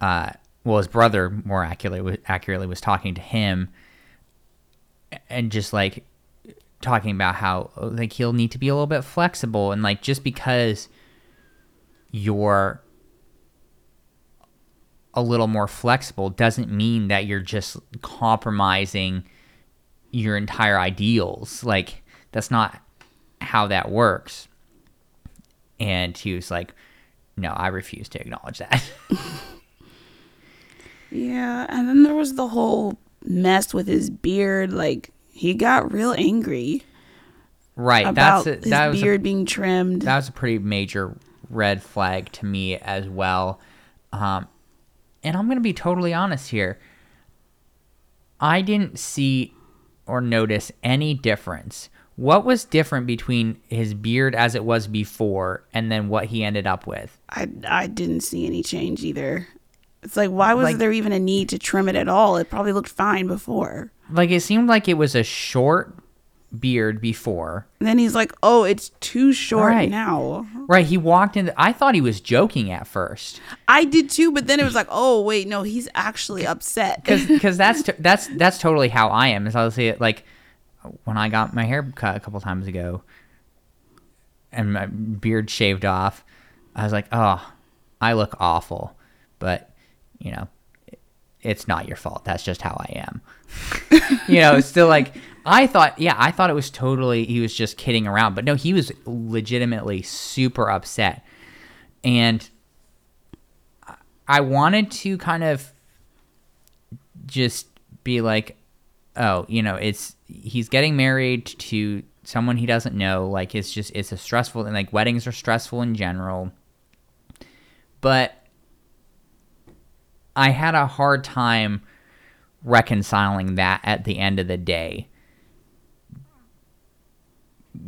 uh, well, his brother more accurately accurately was talking to him, and just like talking about how like he'll need to be a little bit flexible and like just because you're a little more flexible doesn't mean that you're just compromising your entire ideals. Like that's not how that works. And he was like, "No, I refuse to acknowledge that." Yeah, and then there was the whole mess with his beard. Like he got real angry right. about that's a, his that was a, beard being trimmed. that was a pretty major red flag to me as well. Um, and I'm going to be totally honest here. I didn't see or notice any difference. What was different between his beard as it was before and then what he ended up with? I I didn't see any change either. It's like why was Like- there even a need to trim it at all? It probably looked fine before. Like it seemed like it was a short beard before. And then he's like, "Oh, it's too short Right. now." Right, he walked in. I thought he was joking at first. I did too, but then it was like, "Oh, wait, no, he's actually upset." because that's t- that's that's totally how I am. Is I'll say it like when I got my hair cut a couple times ago, and my beard shaved off. I was like, oh, I look awful, but you know, it's not your fault. That's just how I am. you know, it's still like I thought. Yeah, I thought it was totally. He was just kidding around, but no, he was legitimately super upset, and I wanted to kind of just be like, oh, you know, it's he's getting married to someone he doesn't know. Like it's just it's a stressful and like weddings are stressful in general. But I had a hard time reconciling that at the end of the day.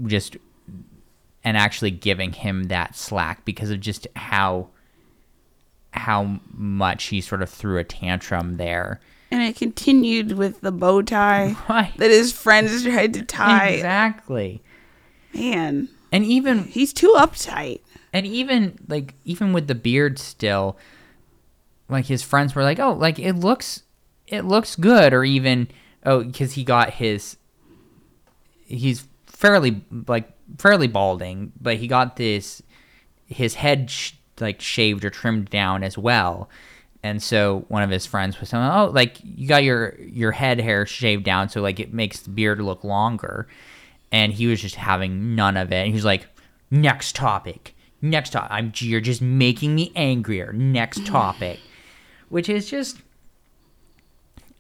Just and actually giving him that slack because of just how how much he sort of threw a tantrum there. and it continued with the bow tie Right. that his friends tried to tie. Exactly. Man, And even he's too uptight. and even like even with the beard still like his friends were like, "Oh, like it looks it looks good," or even oh, because he got his he's fairly like fairly balding, but he got this his head sh- like shaved or trimmed down as well. And so one of his friends was saying, "Oh, like you got your your head hair shaved down, so like it makes the beard look longer." And he was just having none of it. And he was like, "Next topic, next topic. I'm you're just making me angrier. Next topic," which is just,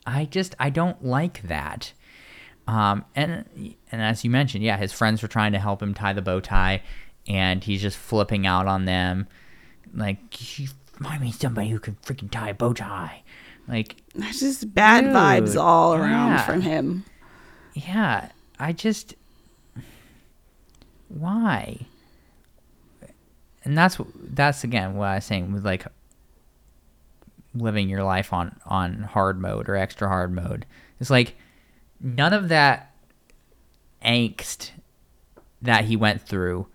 I just I don't like that. Um, and and as you mentioned, yeah, his friends were trying to help him tie the bow tie, and he's just flipping out on them, like you find me somebody who can freaking tie a bow tie, like that's just bad Dude, vibes all around yeah. from him. yeah, I just why? And that's that's again what I was saying with like living your life on on hard mode or extra hard mode. It's like none of that angst that he went through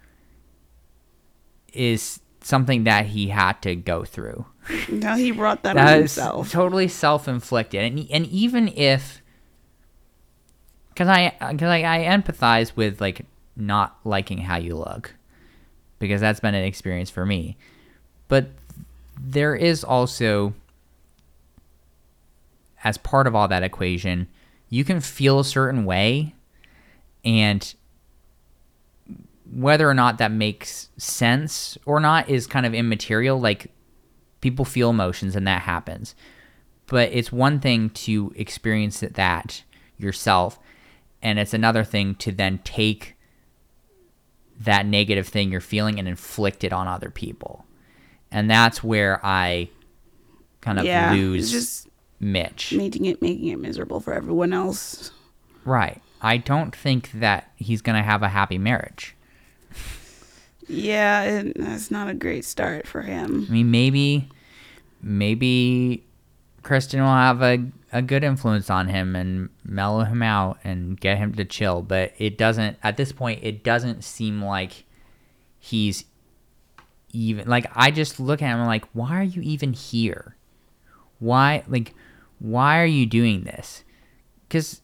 is something that he had to go through. Now he brought that, on That is himself. totally self-inflicted, and and even if, because I because I, I empathize with like not liking how you look, because that's been an experience for me, but there is also, as part of all that equation, you can feel a certain way, and whether or not that makes sense or not is kind of immaterial. Like people feel emotions and that happens. But it's one thing to experience that yourself, and it's another thing to then take that negative thing you're feeling and inflict it on other people. And that's where I kind of yeah, lose just Mitch. making it making it miserable for everyone else. Right. I don't think that he's going to have a happy marriage. Yeah, it, that's not a great start for him. I mean, maybe, maybe Kristen will have a, a good influence on him and mellow him out and get him to chill. But it doesn't, at this point, it doesn't seem like he's even, like, I just look at him and I'm like, why are you even here? Why, like, why are you doing this? Because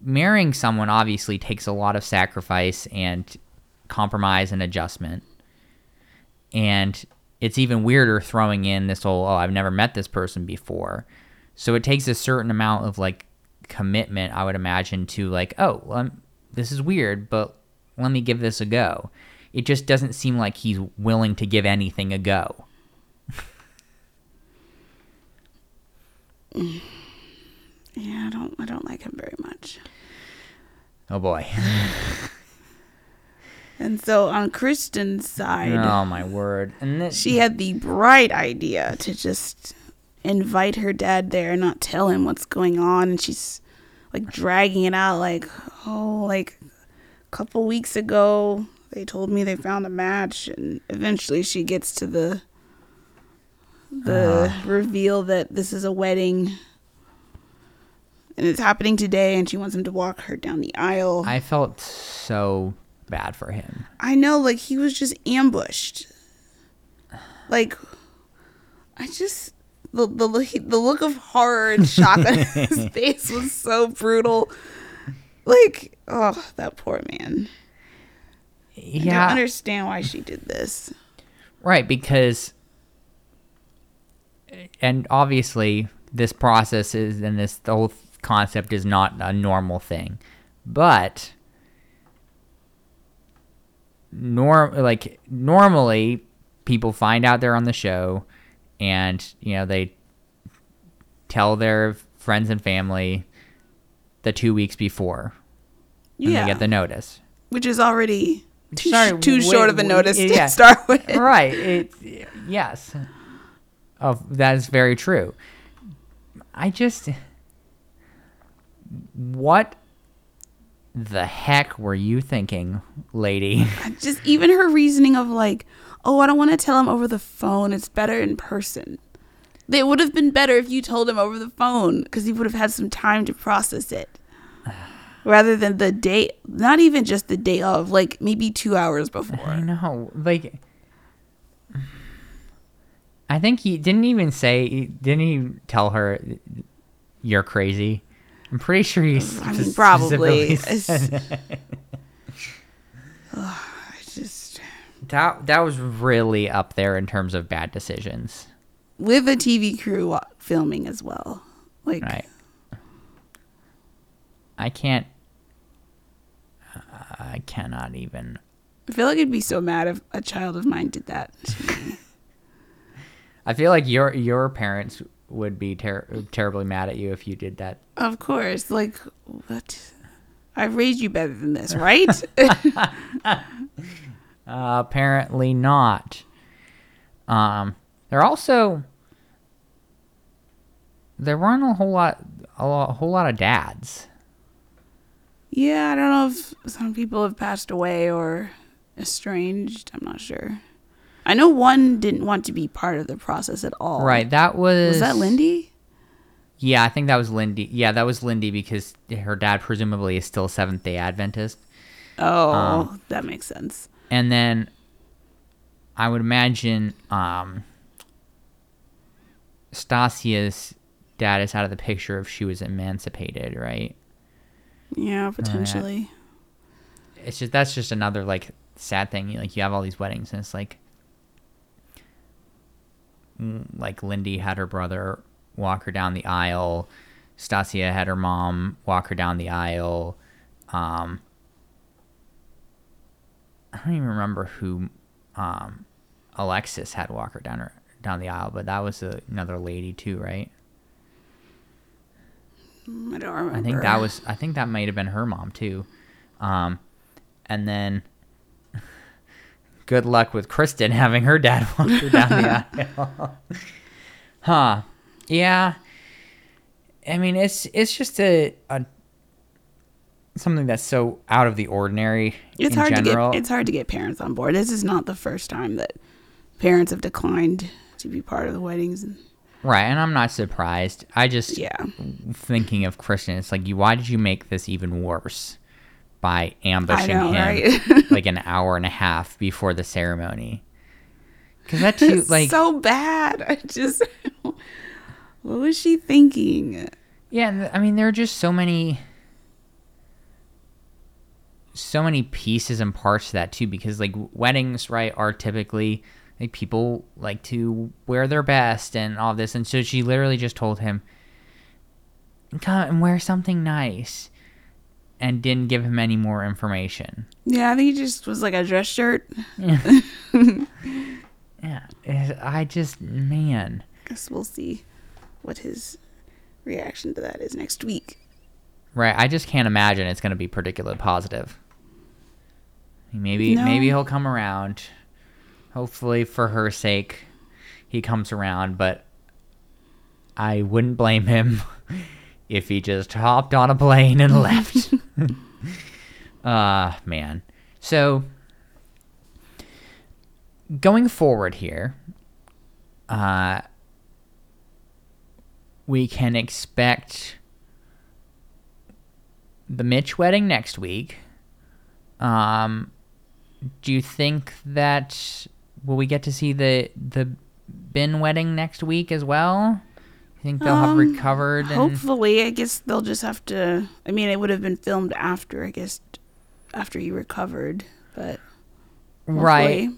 marrying someone obviously takes a lot of sacrifice and compromise and adjustment. And it's even weirder throwing in this whole, oh, I've never met this person before. So it takes a certain amount of like commitment, I would imagine, to like, oh, well, this is weird, but let me give this a go. It just doesn't seem like he's willing to give anything a go. Yeah, I don't I don't like him very much. Oh boy. And so on Kristen's side, oh my word. And this, she had the bright idea to just invite her dad there and not tell him what's going on and she's like dragging it out like oh like a couple weeks ago they told me they found a match and eventually she gets to the the uh-huh. reveal that this is a wedding and it's happening today and she wants him to walk her down the aisle I felt so bad for him. I know, like he was just ambushed. Like, I just the the look- the look of horror and shock on his face was so brutal. Like, oh, that poor man. I don't Yeah. understand why she did this. Right, because and obviously this process is and this the whole concept is not a normal thing. But norm like normally people find out they're on the show and you know they tell their friends and family the 2 weeks before when Yeah, they get the notice. which is already too, Sorry, sh- too wait, short of a wait, notice yeah. to start with. right. It, yes. Oh, that is very true. I just. What the heck were you thinking, lady? Just even her reasoning of like, oh, I don't want to tell him over the phone. It's better in person. It would have been better if you told him over the phone because he would have had some time to process it. Rather than the day, not even just the day of, like maybe two hours before. I know. Like. I think he didn't even say. Didn't he tell her, "You're crazy"? I'm pretty sure he. I mean, probably. I just That that was really up there in terms of bad decisions. with a TV crew uh, filming as well. Like, Right. I can't. I cannot even. I feel like I'd be so mad if a child of mine did that. I feel like your your parents would be ter- terribly mad at you if you did that. of course, like what? I raised you better than this, right? Uh, apparently not. Um, there also there weren't a whole lot a, lo- a whole lot of dads. Yeah, I don't know if some people have passed away or estranged. I'm not sure. I know one didn't want to be part of the process at all. Right. That was Was that Lindy? Yeah, I think that was Lindy. Yeah, that was Lindy because her dad presumably is still Seventh Day Adventist. Oh, Um, that makes sense. And then I would imagine um, Stacia's dad is out of the picture if she was emancipated, right? Yeah, potentially. It's just that's just another like sad thing. Like you have all these weddings, and it's like, like Lindy had her brother walk her down the aisle. Stacia had her mom walk her down the aisle. Um, I don't even remember who um, Alexis had walk her down her down the aisle, but that was a, another lady too, right? Mm, I don't remember. I think that was I think that might have been her mom too. Um, and then good luck with Kristen having her dad walk her down the aisle. huh. Yeah. I mean it's it's just a, a something that's so out of the ordinary It's in hard general. to get it's hard to get parents on board. This is not the first time that parents have declined to be part of the weddings. And, right, and I'm not surprised. I just yeah, thinking of Kristen, it's like you why did you make this even worse by ambushing know, him right? like an hour and a half before the ceremony? Because that too, like, so bad. I just what was she thinking? yeah, I mean, there are just so many, so many pieces and parts to that too. Because like weddings, right, are typically like people like to wear their best and all this, and so she literally just told him, "Come and wear something nice." And didn't give him any more information. Yeah, I think he just was like a dress shirt. Yeah. yeah. I just, man. Guess we'll see what his reaction to that is next week. Right. I just can't imagine it's going to be particularly positive. Maybe, No. maybe he'll come around. Hopefully, for her sake, he comes around. But I wouldn't blame him if he just hopped on a plane and left. Ah, man. So, going forward here, uh, we can expect the Mitch wedding next week. Um, do you think that will we get to see the the Binh wedding next week as well? Think they'll have Um, recovered? And, Hopefully, I guess they'll just have to. I mean, it would have been filmed after, I guess, after you recovered, but right.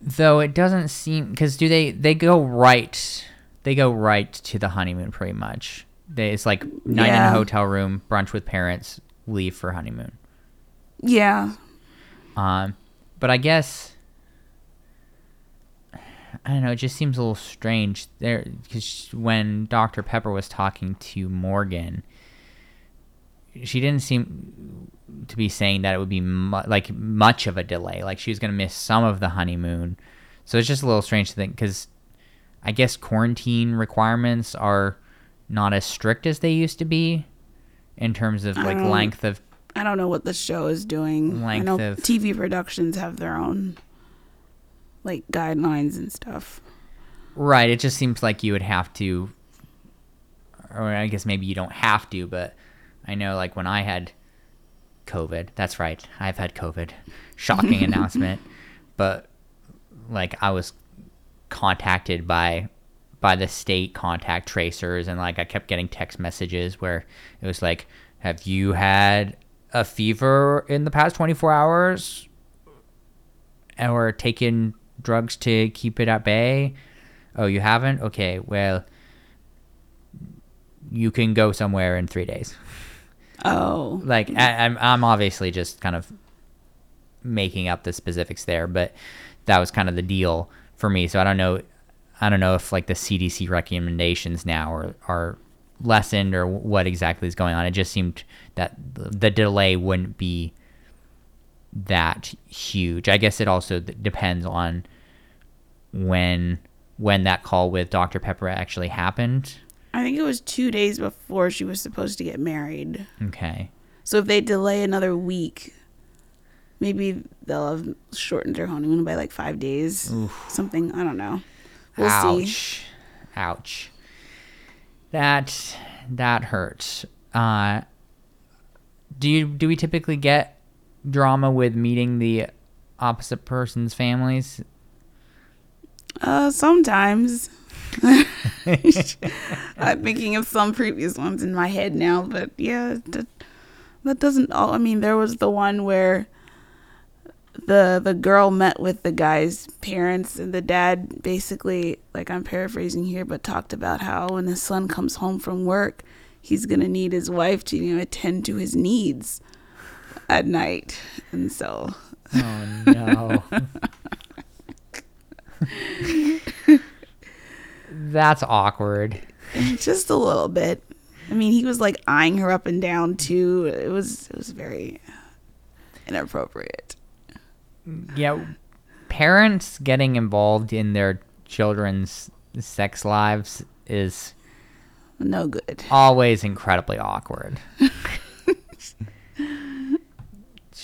Though it doesn't seem because do they they go right? They go right to the honeymoon pretty much. They, it's like night in a hotel room, brunch with parents, leave for honeymoon. Yeah, Um, but I guess I don't know. It just seems a little strange there because when Dr. Pepper was talking to Morgan, she didn't seem to be saying that it would be mu- like much of a delay. Like she was going to miss some of the honeymoon. So it's just a little strange to think because I guess quarantine requirements are not as strict as they used to be in terms of like um, length of I don't know what the show is doing. I Length know of- TV productions have their own like guidelines and stuff. Right. It just seems like you would have to, or I guess maybe you don't have to, but I know like when I had COVID, that's right, I've had COVID. Shocking announcement. But like I was contacted by by the state contact tracers and like I kept getting text messages where it was like, have you had a fever in the past 24 hours or taken drugs to keep it at bay? Oh, you haven't? Okay, well, you can go somewhere in three days. Oh, Like, I, I'm, I'm obviously just kind of making up the specifics there, but that was kind of the deal for me. So I don't know, I don't know if like the CDC recommendations now are are lessened or what exactly is going on. It just seemed that the delay wouldn't be that huge. I guess it also depends on when when that call with Dr. Pepper actually happened. I think it was two days before she was supposed to get married. Okay. So if they delay another week, maybe they'll have shortened their honeymoon by like five days. Something I don't know. We'll see. Ouch. Ouch. That that hurts. Uh do you do we typically get drama with meeting the opposite person's families? Uh, sometimes. I'm thinking of some previous ones in my head now, but yeah, that, that doesn't. All, I mean, there was the one where the the girl met with the guy's parents, and the dad basically, like I'm paraphrasing here, but talked about how when his son comes home from work, he's gonna need his wife to you know attend to his needs at night, and so. Oh no. That's awkward. just a little bit. I mean, he was like eyeing her up and down too. It was it was very inappropriate. Yeah, parents getting involved in their children's sex lives is No good. always incredibly awkward.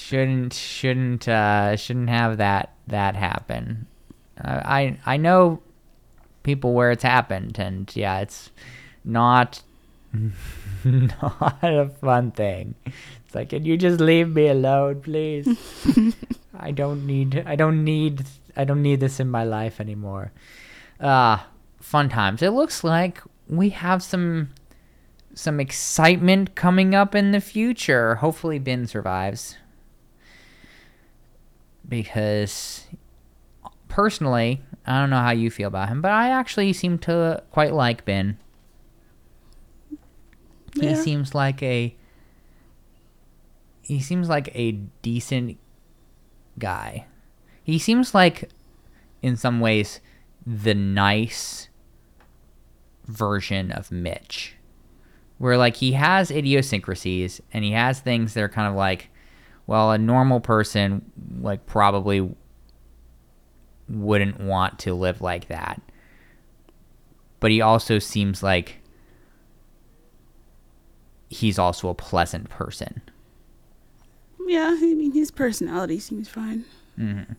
shouldn't shouldn't uh, shouldn't have that that happen. Uh, I I know people where it's happened, and yeah, it's not not a fun thing. It's like, can you just leave me alone, please? I don't need I don't need I don't need this in my life anymore. Uh fun times. It looks like we have some some excitement coming up in the future. Hopefully Binh survives. Because personally, I don't know how you feel about him, but I actually seem to quite like Binh. He seems like a he seems like a decent guy. He seems like in some ways the nice version of Mitch. Where like he has idiosyncrasies and he has things that are kind of like well, a normal person like probably wouldn't want to live like that. But he also seems like he's also a pleasant person. Yeah, I mean his personality seems fine. Mm-hmm.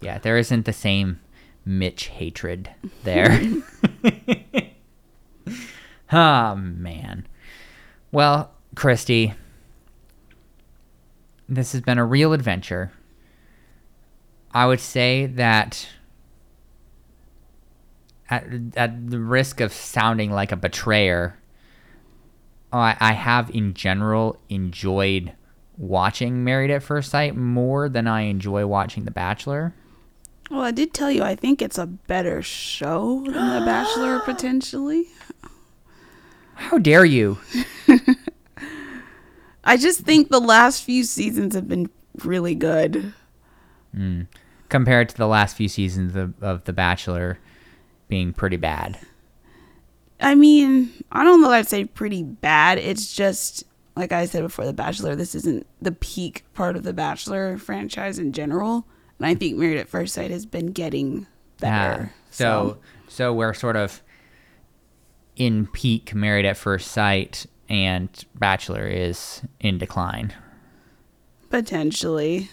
Yeah, there isn't the same Mitch hatred there. oh, man. Well, Christy, this has been a real adventure. I would say that at, at the risk of sounding like a betrayer, I, I have in general enjoyed watching Married at First Sight more than I enjoy watching The Bachelor. Well, I did tell you I think it's a better show than The Bachelor potentially. How dare you? I just think the last few seasons have been really good. Hmm. compared to the last few seasons of, of The Bachelor being pretty bad. I mean, I don't know that I'd say pretty bad. It's just like I said before, The Bachelor. This isn't the peak part of the Bachelor franchise in general, and I think Married at First Sight has been getting better. Yeah. So so we're sort of in peak Married at First Sight, and Bachelor is in decline. potentially,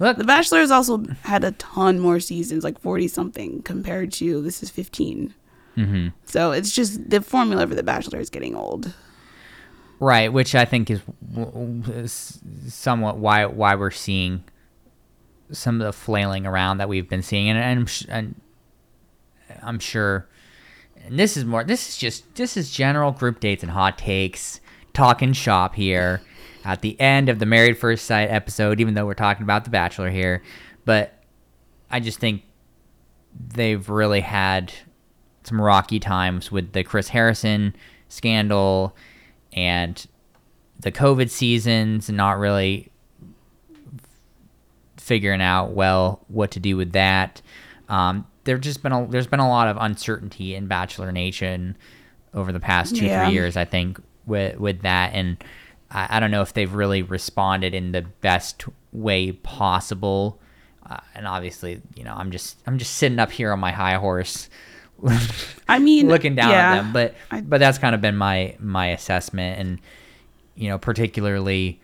Look, The Bachelor has also had a ton more seasons, like forty something, compared to this is 15 Mhm. So it's just the formula for The Bachelor is getting old. right, which I think is, is somewhat why why we're seeing some of the flailing around that we've been seeing, and, and, and I'm sure. And this is more. This is just. This is general group dates and hot takes, talking shop here, at the end of the Married First Sight episode. Even though we're talking about The Bachelor here, but I just think they've really had some rocky times with the Chris Harrison scandal and the COVID seasons, not really figuring out well what to do with that. Um, there's just been a there's been a lot of uncertainty in Bachelor Nation over the past two Yeah. three years. I think with with that, and I, I don't know if they've really responded in the best way possible. Uh, and obviously, you know, I'm just I'm just sitting up here on my high horse, I mean, looking down yeah, at them. But I- but that's kind of been my my assessment, and you know, particularly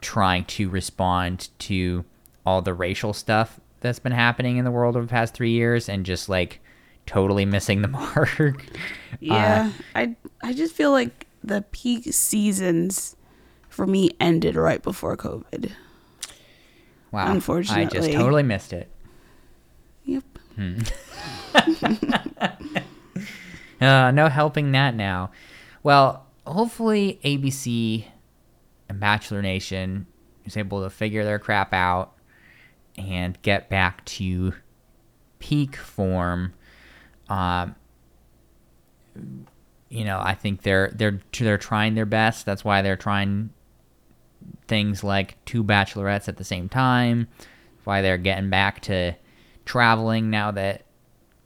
trying to respond to all the racial stuff that's been happening in the world over the past three years, and just like totally missing the mark. Yeah, I I just feel like the peak seasons for me ended right before COVID. Wow, unfortunately, I just totally missed it. Yep. Hmm. uh, no helping that now. Well, hopefully ABC and Bachelor Nation is able to figure their crap out and get back to peak form. Um, you know, I think they're they're they're trying their best. That's why they're trying things like two bachelorettes at the same time. Why they're getting back to traveling now that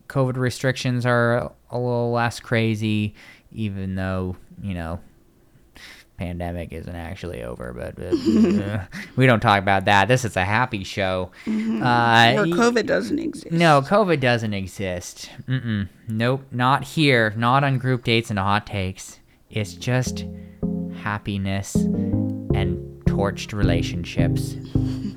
COVID restrictions are a little less crazy, even though you know pandemic isn't actually over, but uh, we don't talk about that. This is a happy show. Mm-hmm. Uh, Where COVID doesn't exist. no, COVID doesn't exist. Mm-mm. Nope, not here. Not on group dates and hot takes. It's just happiness and torched relationships.